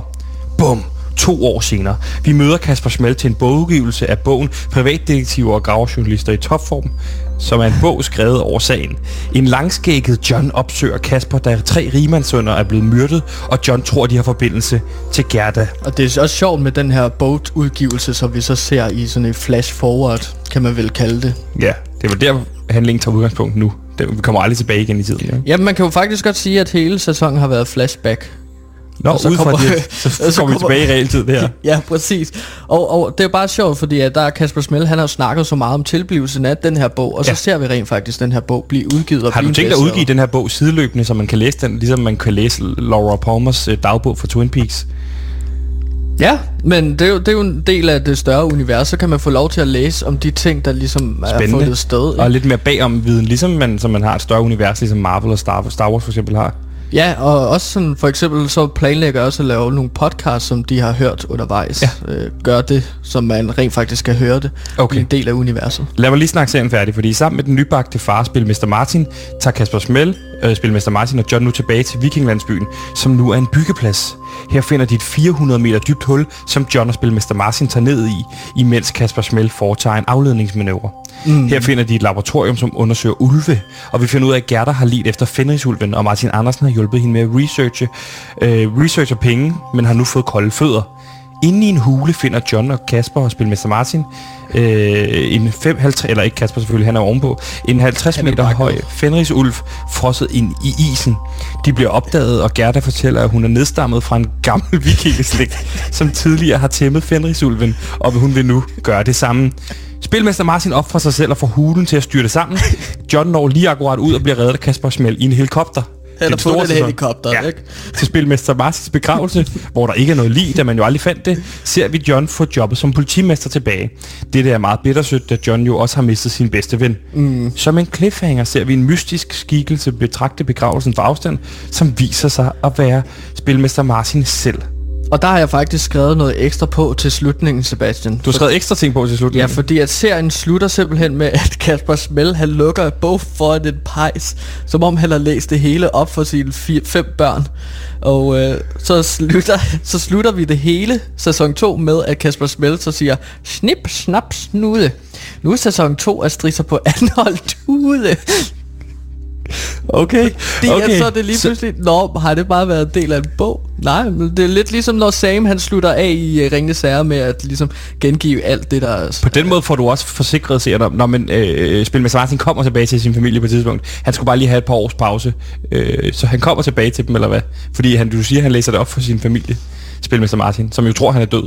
Bum! To år senere. Vi møder Kasper Schmel til en bogudgivelse af bogen Privatdetektiver og gravejournalister i topform, som er en bog skrevet over sagen. En langskægget John opsøger Kasper, da tre rigmandssønner er blevet myrdet, og John tror, de har forbindelse til Gerda. Og det er også sjovt med den her bogudgivelse, som vi så ser i sådan en flash forward, kan man vel kalde det. Ja, det var der, handlingen tager udgangspunkt nu. det, vi kommer aldrig tilbage igen i tiden. Ikke? Ja, man kan jo faktisk godt sige, at hele sæsonen har været flashback. Nå, Og så ud fra kommer- det, så, og så kommer vi tilbage i realtid der. Ja, præcis. Og, og det er bare sjovt, fordi at der er Kasper Smell, han har snakket så meget om tilblivelsen af den her bog, og så Ja. ser vi rent faktisk den her bog blive udgivet. Og Har du tænkt dig at udgive den her bog sideløbende, så man kan læse den, ligesom man kan læse Laura Palmers øh, dagbog for Twin Peaks? Ja, men det er, jo, det er jo en del af det større univers, så kan man få lov til at læse om de ting, der ligesom er Spændende. fundet sted. Og ikke? lidt mere bagom viden, ligesom man, som man har et større univers, ligesom Marvel og Star, Star Wars for eksempel har. Ja, og også sådan, for eksempel så planlægger jeg også at lave nogle podcasts, som de har hørt undervejs. Ja. Øh, gør det, som man rent faktisk kan høre det. Okay. En del af universet. Lad mig lige snakke serien færdig, fordi sammen med den nybagte far, spil Mr. Martin, tager Kasper Smell, øh, spil Mr. Martin og John nu tilbage til Vikinglandsbyen, som nu er en byggeplads. Her finder de et 400 meter dybt hul, som John og spil Mr. Martin tager ned i, imens Kasper Smell foretager en afledningsmanøvre. Mm. Her finder de et laboratorium, som undersøger ulve, og vi finder ud af, at Gerda har lidt efter Fenrisulven, og Martin Andersen har hjulpet hende med at researche, øh, researche penge, men har nu fået kolde fødder. Inde i en hule finder John og Kasper og spilmester Martin øh, en 5, 50, eller ikke Kasper selvfølgelig, han er ovenpå, en 50 Han er meter høj. Fenrisulv frosset ind i isen. De bliver opdaget, og Gerda fortæller, at hun er nedstammet fra en gammel vikingeslægt, som tidligere har tæmmet Fenrisulven, og hun vil nu gøre det samme. Spilmester Martin offrer sig selv og får hulen til at styrte sammen. John når lige akkurat ud og bliver reddet af Kasper Smell i en helikopter. Det Eller den på store den sæson. helikopter, Ja. ikke? Til spilmester Martins begravelse, hvor der ikke er noget lig, da man jo aldrig fandt det, ser vi John få jobbet som politimester tilbage. Det er meget bittersødt, da John jo også har mistet sin bedste ven. Mm. Som en cliffhanger ser vi en mystisk skikkelse betragte begravelsen fra afstand, som viser sig at være spilmester Martin selv. Og der har jeg faktisk skrevet noget ekstra på til slutningen, Sebastian. Du har skrevet ekstra ting på til slut. Ja, fordi at serien slutter simpelthen med, at Kasper Smell, han lukker et bog foran en pejs, som om han har læst det hele op for sine fire, fem børn. Og øh, så, slutter, så slutter vi det hele, sæson 2, med, at Kasper Smell så siger, snip, snap, snude. Nu er sæson 2 af Strisser på anholdt ude. Okay, Det okay. er så det lige Så- pludselig, nå, har det bare været del af en bog? Nej, men det er lidt ligesom når Sam han slutter af i uh, Ringende Sager med at ligesom gengive alt det, der er... På den måde får du også forsikret seerne om, når man øh, Spilmester Martin kommer tilbage til sin familie på et tidspunkt. Han skulle bare lige have et par års pause. Øh, så han kommer tilbage til dem, eller hvad? Fordi han, du siger, at han læser det op for sin familie. Spilmester Martin, som jo tror, han er død.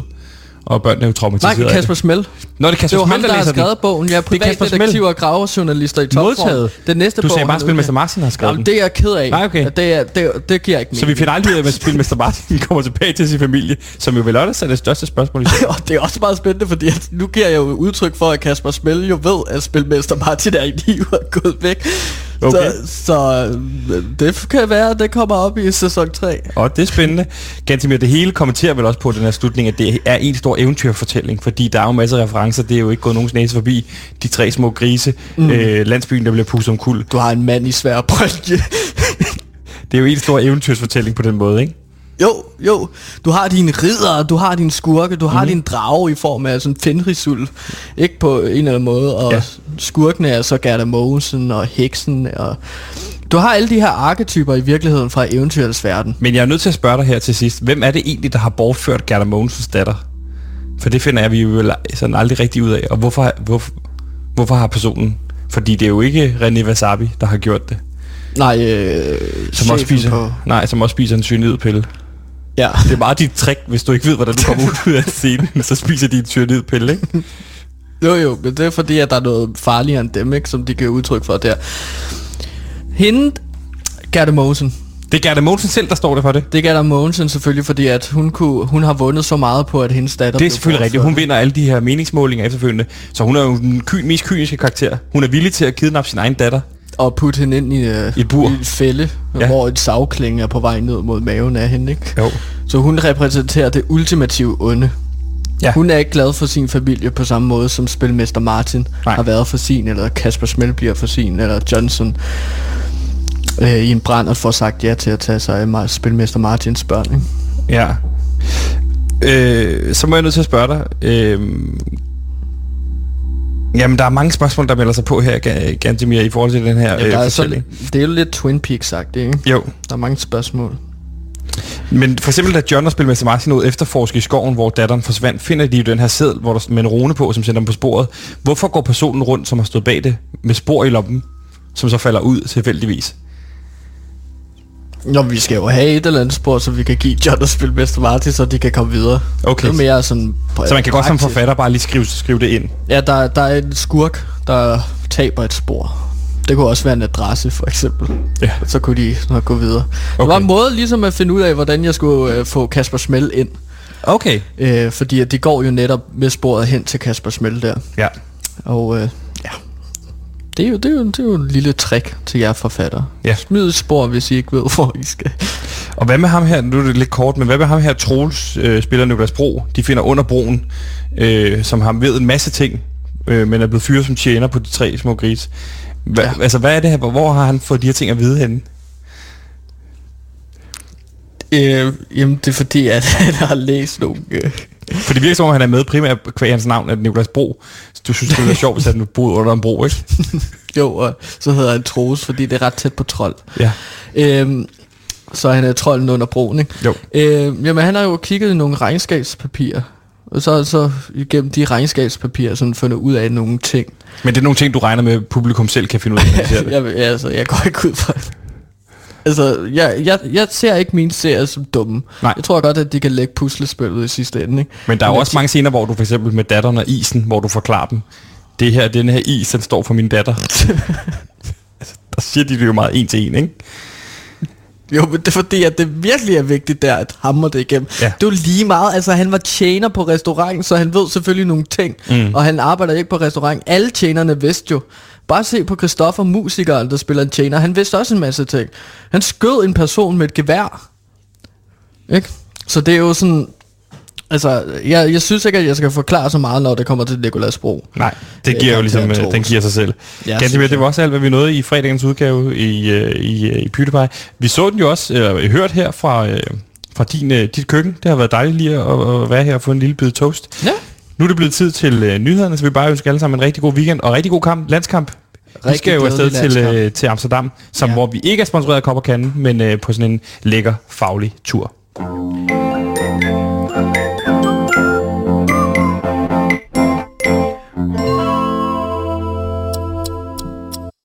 Og børnene er jo traumatiseret. Nej, af Kasper det. Smell. Nå, det er Kasper Det Smell, der har læser den. skrevet bogen. Jeg er Det er Kasper Smell. privatdetektiv og gravejournalister i topform. Den næste Du bog, sagde bare, at Spilmester. Martin har skrevet Jamen, den. det er jeg ked af. Nej, okay. Det, er, det, det giver ikke Så vi finder aldrig ud af, at Spilmester Martin kommer tilbage til sin familie, som jo vel også er det største spørgsmål. Og det er også meget spændende, fordi at nu giver jeg jo udtryk for, at Kasper Smell jo ved, at Spilmester Martin er i live og gået væk. Okay. Så, så øh, det kan være, at det kommer op i sæson 3. Og det er spændende. Gantimir, det hele kommenterer vel også på den her slutning, at det er en stor eventyrfortælling, fordi der er jo masser af referencer, det er jo ikke gået nogens næse forbi. De tre små grise, mm. øh, landsbyen, der bliver pusset om kul. Du har en mand i svær brølge. Det er jo en stor eventyrsfortælling på den måde, ikke? Jo, jo. Du har dine ridder, du har dine skurke, du har din drage i form af sådan Fenrisul. Ikke på en eller anden måde. Og ja. skurkene er så Gerda Mogensen og heksen. Og du har alle de her arketyper i virkeligheden fra eventyrets verden. Men jeg er nødt til at spørge dig her til sidst. Hvem er det egentlig, der har bortført Gerda Mogensens datter? For det finder jeg, vi vel sådan aldrig rigtig ud af. Og hvorfor, hvorfor, hvorfor har personen... Fordi det er jo ikke René Wasabi, der har gjort det. Nej, øh, Som også spiser, På, nej, som også spiser en cyanidpille. ja. Det er meget dit trick, hvis du ikke ved, hvordan du kommer ud af scenen, så spiser de en cyanidpille, ikke? Jo, jo, men det er fordi, at der er noget farligere end dem, ikke, som de giver udtryk for der. Hende, Gerda Mogensen. Det er Gerda Mogensen selv, der står der for det. Det er Gerda Mogensen selvfølgelig, fordi at hun, kunne, hun har vundet så meget på, at hendes datter Det er selvfølgelig rigtigt. Hun vinder alle de her meningsmålinger efterfølgende. Så hun er jo den ky- mest kyniske karakter. Hun er villig til at kidnappe sin egen datter. og putte hende ind i, I et bur. i et fælde, Ja. hvor et savklinge er på vej ned mod maven af hende, ikke? Jo. Så hun repræsenterer det ultimative onde. Ja. Hun er ikke glad for sin familie på samme måde, som spilmester Martin. Nej. har været for sin, eller Kasper Smell bliver for sin, eller Johnson øh, i en brand og får sagt ja til at tage sig af spilmester Martins børn. Ikke? Ja. Øh, så må jeg nødt til at spørge dig. Øh, jamen, der er mange spørgsmål, der melder sig på her, Ga- Gantemir, i forhold til den her Ja, øh, der er fortælling. sådan, det er jo lidt Twin Peaks sagt, ikke? Jo, Der er mange spørgsmål. men for eksempel da John og Spilmester Martin ud efterforske i skoven, hvor datteren forsvandt, finder de jo den her seddel, hvor der med en rune på, som sender dem på sporet. Hvorfor går personen rundt, som har stået bag det, med spor i lommen? som så falder ud tilfældigvis? Nå, vi skal jo have et eller andet spor, så vi kan give John at spille Mr. Marty, så de kan komme videre. Okay. Det er mere sådan... Så man kan godt som forfatter bare lige skrive, skrive det ind. Ja, der, der er en skurk, der taber et spor. Det kunne også være en adresse, for eksempel. Ja. Så kunne de nok gå videre. Okay. Det var en måde ligesom at finde ud af, hvordan jeg skulle øh, få Kasper Smell ind. Okay. Øh, fordi at de går jo netop med sporet hen til Kasper Smell der. Ja. Og øh, det er, jo, det, er jo, det er jo en lille trick til jer forfattere. Ja. Smid et spor, hvis I ikke ved, hvor I skal. Og hvad med ham her, nu er det lidt kort, men hvad med ham her, Troels, øh, spiller Niklas Bro, de finder under broen, øh, som har ved en masse ting, øh, men er blevet fyret som tjener på de tre små grise. Hva. Ja. Altså, hvad er det her, hvor har han fået de her ting at vide henne? Øh, jamen, det er fordi, at han har læst nogle... Øh, For det virker som om, han er med primært kvæg hans navn, at Niklas Bro. Du synes, det ville være sjovt, hvis han boede under en bro, ikke? jo, og så hedder han Troels, fordi det er ret tæt på trold. Ja. Øhm, så han er trolden under broen, ikke? Jo. Øh, jamen, han har jo kigget i nogle regnskabspapirer. Og så, så igennem de regnskabspapirer sådan fundet ud af nogle ting. Men det er nogle ting, du regner med, at publikum selv kan finde ud af, når de ser det. jeg, jeg, altså, jeg går ikke ud fra det. Altså, jeg, jeg, jeg ser ikke mine serier som dumme. Nej. Jeg tror godt, at de kan lægge puslespillet i sidste ende, ikke? Men der er jo også mange scener, hvor du for eksempel med datteren og isen, hvor du forklarer dem, det her, den her is, den står for min datter. altså, der siger de det jo meget en til en, ikke? Jo, men det er fordi, at det virkelig er vigtigt der, at hammer det igennem. Ja. Det er jo lige meget, altså han var tjener på restaurant, så han ved selvfølgelig nogle ting. Mm. Og han arbejder ikke på restaurant. Alle tjenerne vidste jo. Bare se på Christoffer, musikeren, der spiller en tjener. Han vidste også en masse ting. Han skød en person med et gevær. Ikke? Så det er jo sådan... Altså, jeg, jeg synes ikke, at jeg skal forklare så meget, når det kommer til Nikolas Bro. Nej, det Øh, giver jo der- ligesom, øh, den giver sig selv. Ja, Ganske det var også alt, hvad vi nåede i fredagens udgave i, øh, i, øh, i PewDiePie. Vi så den jo også, øh, hørt her fra, øh, fra din, øh, dit køkken. Det har været dejligt lige at, at være her og få en lille bid toast. Ja. Nu er det blevet tid til øh, nyhederne, så vi bare ønsker alle sammen en rigtig god weekend og rigtig god kamp, landskamp. vi Rigtig skal jo afsted til, øh, til Amsterdam, som, Ja. hvor vi ikke er sponsoreret af Kop og Kanden, men øh, på sådan en lækker, faglig tur.